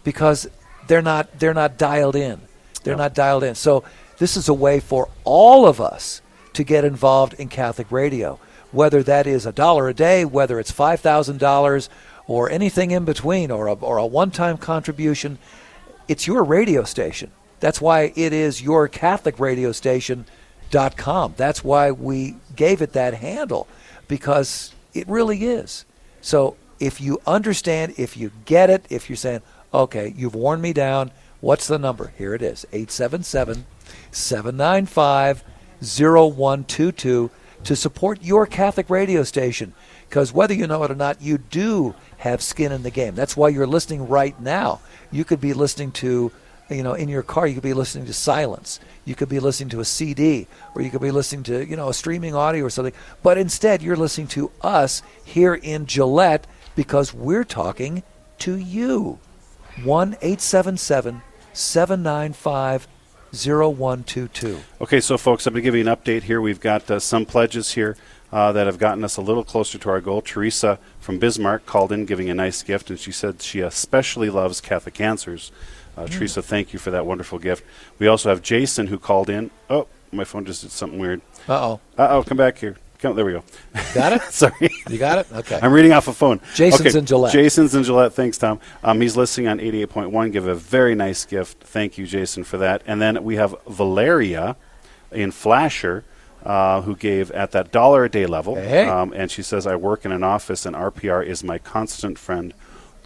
Because they're not, they're not dialed in. They're not dialed in. So this is a way for all of us to get involved in Catholic radio, whether that is a dollar a day, whether it's $5,000 or anything in between, or a, or a one time contribution. It's your radio station. That's why it is your Catholic radio That's why we gave it that handle, because it really is. So if you understand, if you get it, if you're saying, okay, you've worn me down, what's the number? Here it is 877 795 0122 to support your Catholic radio station. Because whether you know it or not, you do have skin in the game. That's why you're listening right now. You could be listening to, you know, in your car, you could be listening to silence. You could be listening to a CD, or you could be listening to, you know, a streaming audio or something. But instead, you're listening to us here in Gillette because we're talking to you. 1 877 795 0122. Okay, so folks, I'm going to give you an update here. We've got uh, some pledges here uh, that have gotten us a little closer to our goal. Teresa from Bismarck called in giving a nice gift, and she said she especially loves Catholic Answers. Uh. Teresa, thank you for that wonderful gift. We also have Jason who called in. Oh, my phone just did something weird. Uh oh. Uh oh, come back here. Come, there we go. Got it? Sorry. You got it? Okay. I'm reading off a phone. Jason's okay. in Gillette. Jason's in Gillette. Thanks, Tom. Um, he's listening on 88.1. Give a very nice gift. Thank you, Jason, for that. And then we have Valeria in Flasher. Uh, who gave at that dollar a day level. Hey. Um, and she says, I work in an office, and RPR is my constant friend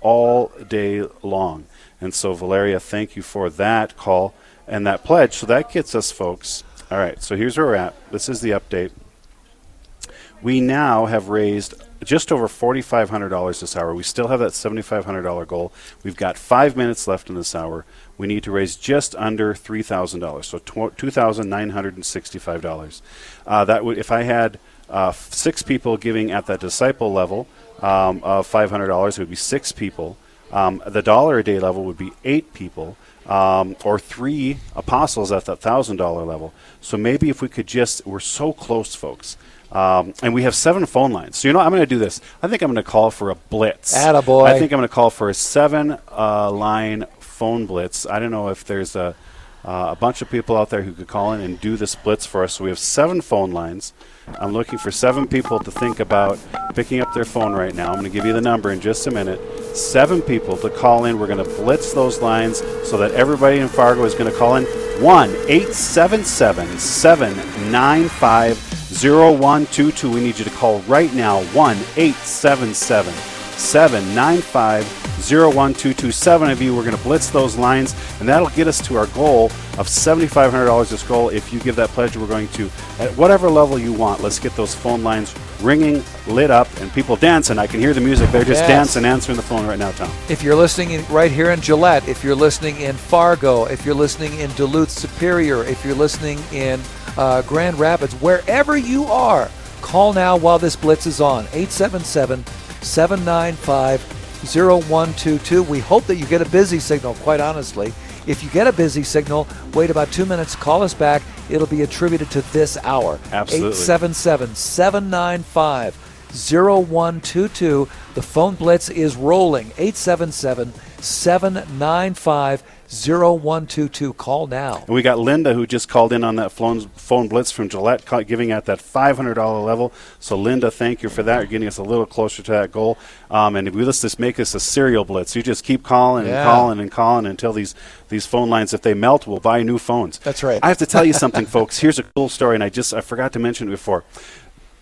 all day long. And so, Valeria, thank you for that call and that pledge. So that gets us, folks. All right, so here's where we're at. This is the update. We now have raised just over $4,500 this hour. We still have that $7,500 goal. We've got five minutes left in this hour. We need to raise just under $3,000, so $2,965. Uh, that would, if I had uh, six people giving at that disciple level um, of $500, it would be six people. Um, the dollar a day level would be eight people. Um, or three apostles at that thousand dollar level. So maybe if we could just, we're so close, folks. Um, and we have seven phone lines. So, you know, I'm going to do this. I think I'm going to call for a blitz. Attaboy. I think I'm going to call for a seven uh, line phone blitz. I don't know if there's a, uh, a bunch of people out there who could call in and do this blitz for us. So, we have seven phone lines. I'm looking for seven people to think about picking up their phone right now. I'm going to give you the number in just a minute. Seven people to call in. We're going to blitz those lines so that everybody in Fargo is going to call in 1 877 795 0122. We need you to call right now 1 877 795 0122. Seven of you, we're going to blitz those lines, and that'll get us to our goal of $7,500 this goal. If you give that pledge, we're going to, at whatever level you want, let's get those phone lines ringing, lit up, and people dancing. I can hear the music. They're just Yes. dancing, answering the phone right now, Tom. If you're listening in, right here in Gillette, if you're listening in Fargo, if you're listening in Duluth Superior, if you're listening in uh, Grand Rapids, wherever you are, call now while this blitz is on. 877 795 0122. We hope that you get a busy signal, quite honestly. If you get a busy signal, wait about two minutes, call us back. It'll be attributed to this hour. Absolutely. 877 795 0122. The phone blitz is rolling. 877 795 0122. Call now. And we got Linda who just called in on that phone, phone blitz from Gillette, giving at that $500 level. So, Linda, thank you for that. You're getting us a little closer to that goal. Um, and if we let's just make this a serial blitz, you just keep calling and Yeah. calling and calling until these these phone lines, if they melt, we'll buy new phones. That's right. I have to tell you something, folks. Here's a cool story, and I just I forgot to mention it before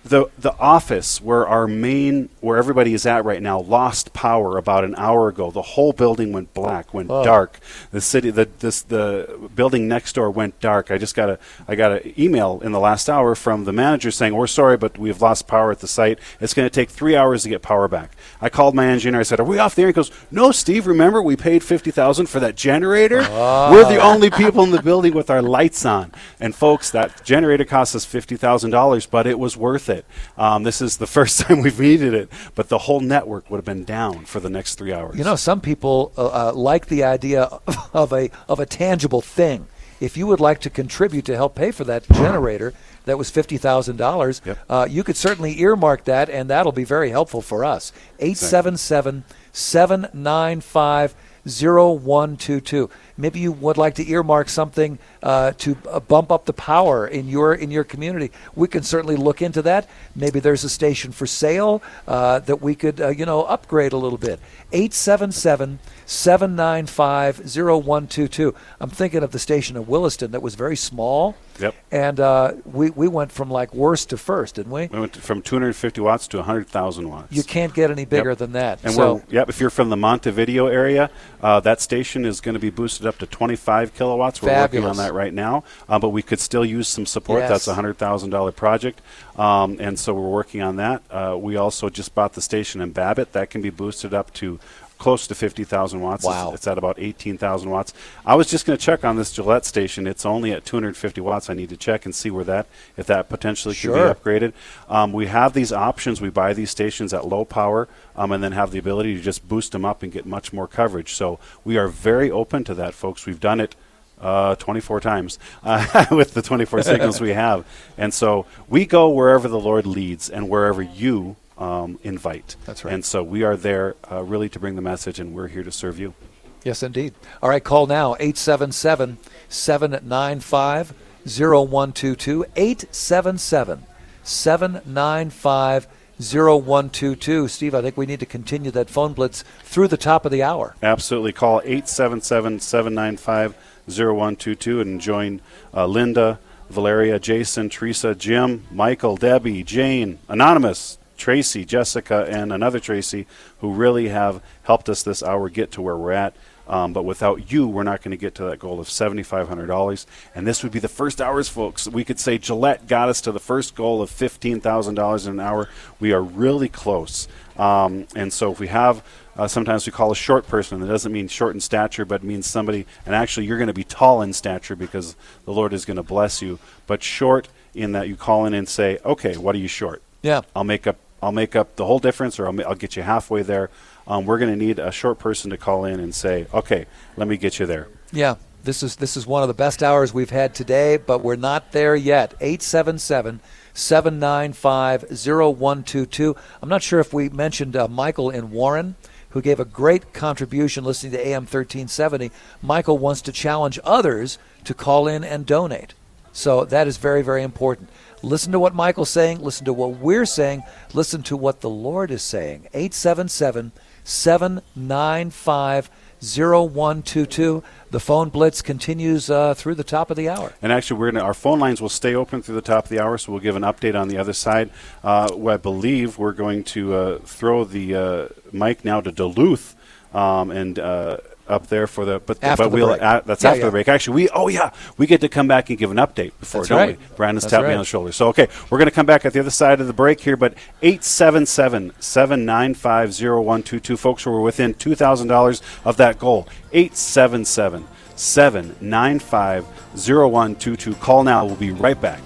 the the office where our main where everybody is at right now lost power about an hour ago. The whole building went black, went Oh. dark. The city, the this the building next door went dark. I just got a I got an email in the last hour from the manager saying we're sorry, but we've lost power at the site. It's going to take three hours to get power back. I called my engineer. I said, "Are we off the air?" He goes, "No, Steve. Remember we paid fifty thousand for that generator. Ah. We're the only people in the building with our lights on." And folks, that generator cost us fifty thousand dollars, but it was worth it. Um, this is the first time we've needed it, but the whole network would have been down for the next three hours. You know, some people uh, uh, like the idea of a of a tangible thing. If you would like to contribute to help pay for that generator, that was fifty thousand dollars. Uh, you could certainly earmark that, and that'll be very helpful for us. 877 795 0122. Maybe you would like to earmark something uh, to uh, bump up the power in your in your community. We can certainly look into that. Maybe there's a station for sale uh, that we could uh, you know upgrade a little bit. 877 795 0122. I'm thinking of the station in Williston that was very small. Yep. And uh, we, we went from like worst to first, didn't we? We went from 250 watts to 100,000 watts. You can't get any bigger Yep. than that. And so yep, if you're from the Montevideo area, uh, that station is going to be boosted up to 25 kilowatts. We're working on that right now, uh, but we could still use some support. Yes. That's a hundred thousand dollar project, um, and so we're working on that. Uh, we also just bought the station in Babbitt that can be boosted up to. Close to 50,000 watts. It's- Wow. It's, at about 18,000 watts. I was just going to check on this Gillette station. It's only at 250 watts. I need to check and see where that, if that potentially could Sure. be upgraded. Um, we have these options. We buy these stations at low power um, and then have the ability to just boost them up and get much more coverage. So we are very open to that, folks. We've done it uh, 24 times uh, with the 24 signals we have. And so we go wherever the Lord leads and wherever you um, invite. That's right. And so we are there uh, really to bring the message, and we're here to serve you. Yes, indeed. All right, call now 877 795 0122. 877 795 0122. Steve, I think we need to continue that phone blitz through the top of the hour. Absolutely. Call 877 795 0122 and join uh, Linda, Valeria, Jason, Teresa, Jim, Michael, Debbie, Jane, Anonymous, Tracy, Jessica, and another Tracy who really have helped us this hour get to where we're at. Um, but without you, we're not going to get to that goal of $7,500. And this would be the first hours, folks. We could say Gillette got us to the first goal of $15,000 in an hour. We are really close. Um, and so if we have, uh, sometimes we call a short person, that doesn't mean short in stature, but means somebody, and actually you're going to be tall in stature because the Lord is going to bless you. But short in that you call in and say, okay, what are you short? Yeah. I'll make up. I'll make up the whole difference, or I'll, I'll get you halfway there. Um, we're going to need a short person to call in and say, "Okay, let me get you there." Yeah, this is this is one of the best hours we've had today, but we're not there yet. 877 795 0122. I'm not sure if we mentioned uh, Michael in Warren, who gave a great contribution listening to AM 1370. Michael wants to challenge others to call in and donate. So that is very, very important. Listen to what Michael's saying, listen to what we're saying, listen to what the Lord is saying. 877 795 0122. The phone blitz continues uh, through the top of the hour. And actually, we're gonna, our phone lines will stay open through the top of the hour, so we'll give an update on the other side. Uh, I believe we're going to uh, throw the uh, mic now to Duluth. um, and. Up there for the but, After but we'll uh, that's Yeah, after yeah. the break. Actually, we oh yeah, we get to come back and give an update before, That's don't right. we? Brandon's That's tapping me on the shoulder. So okay, we're going to come back at the other side of the break here, but 877-795-0122 folks we're within $2,000 of that goal. 877 795 0122 call now. We'll be right back.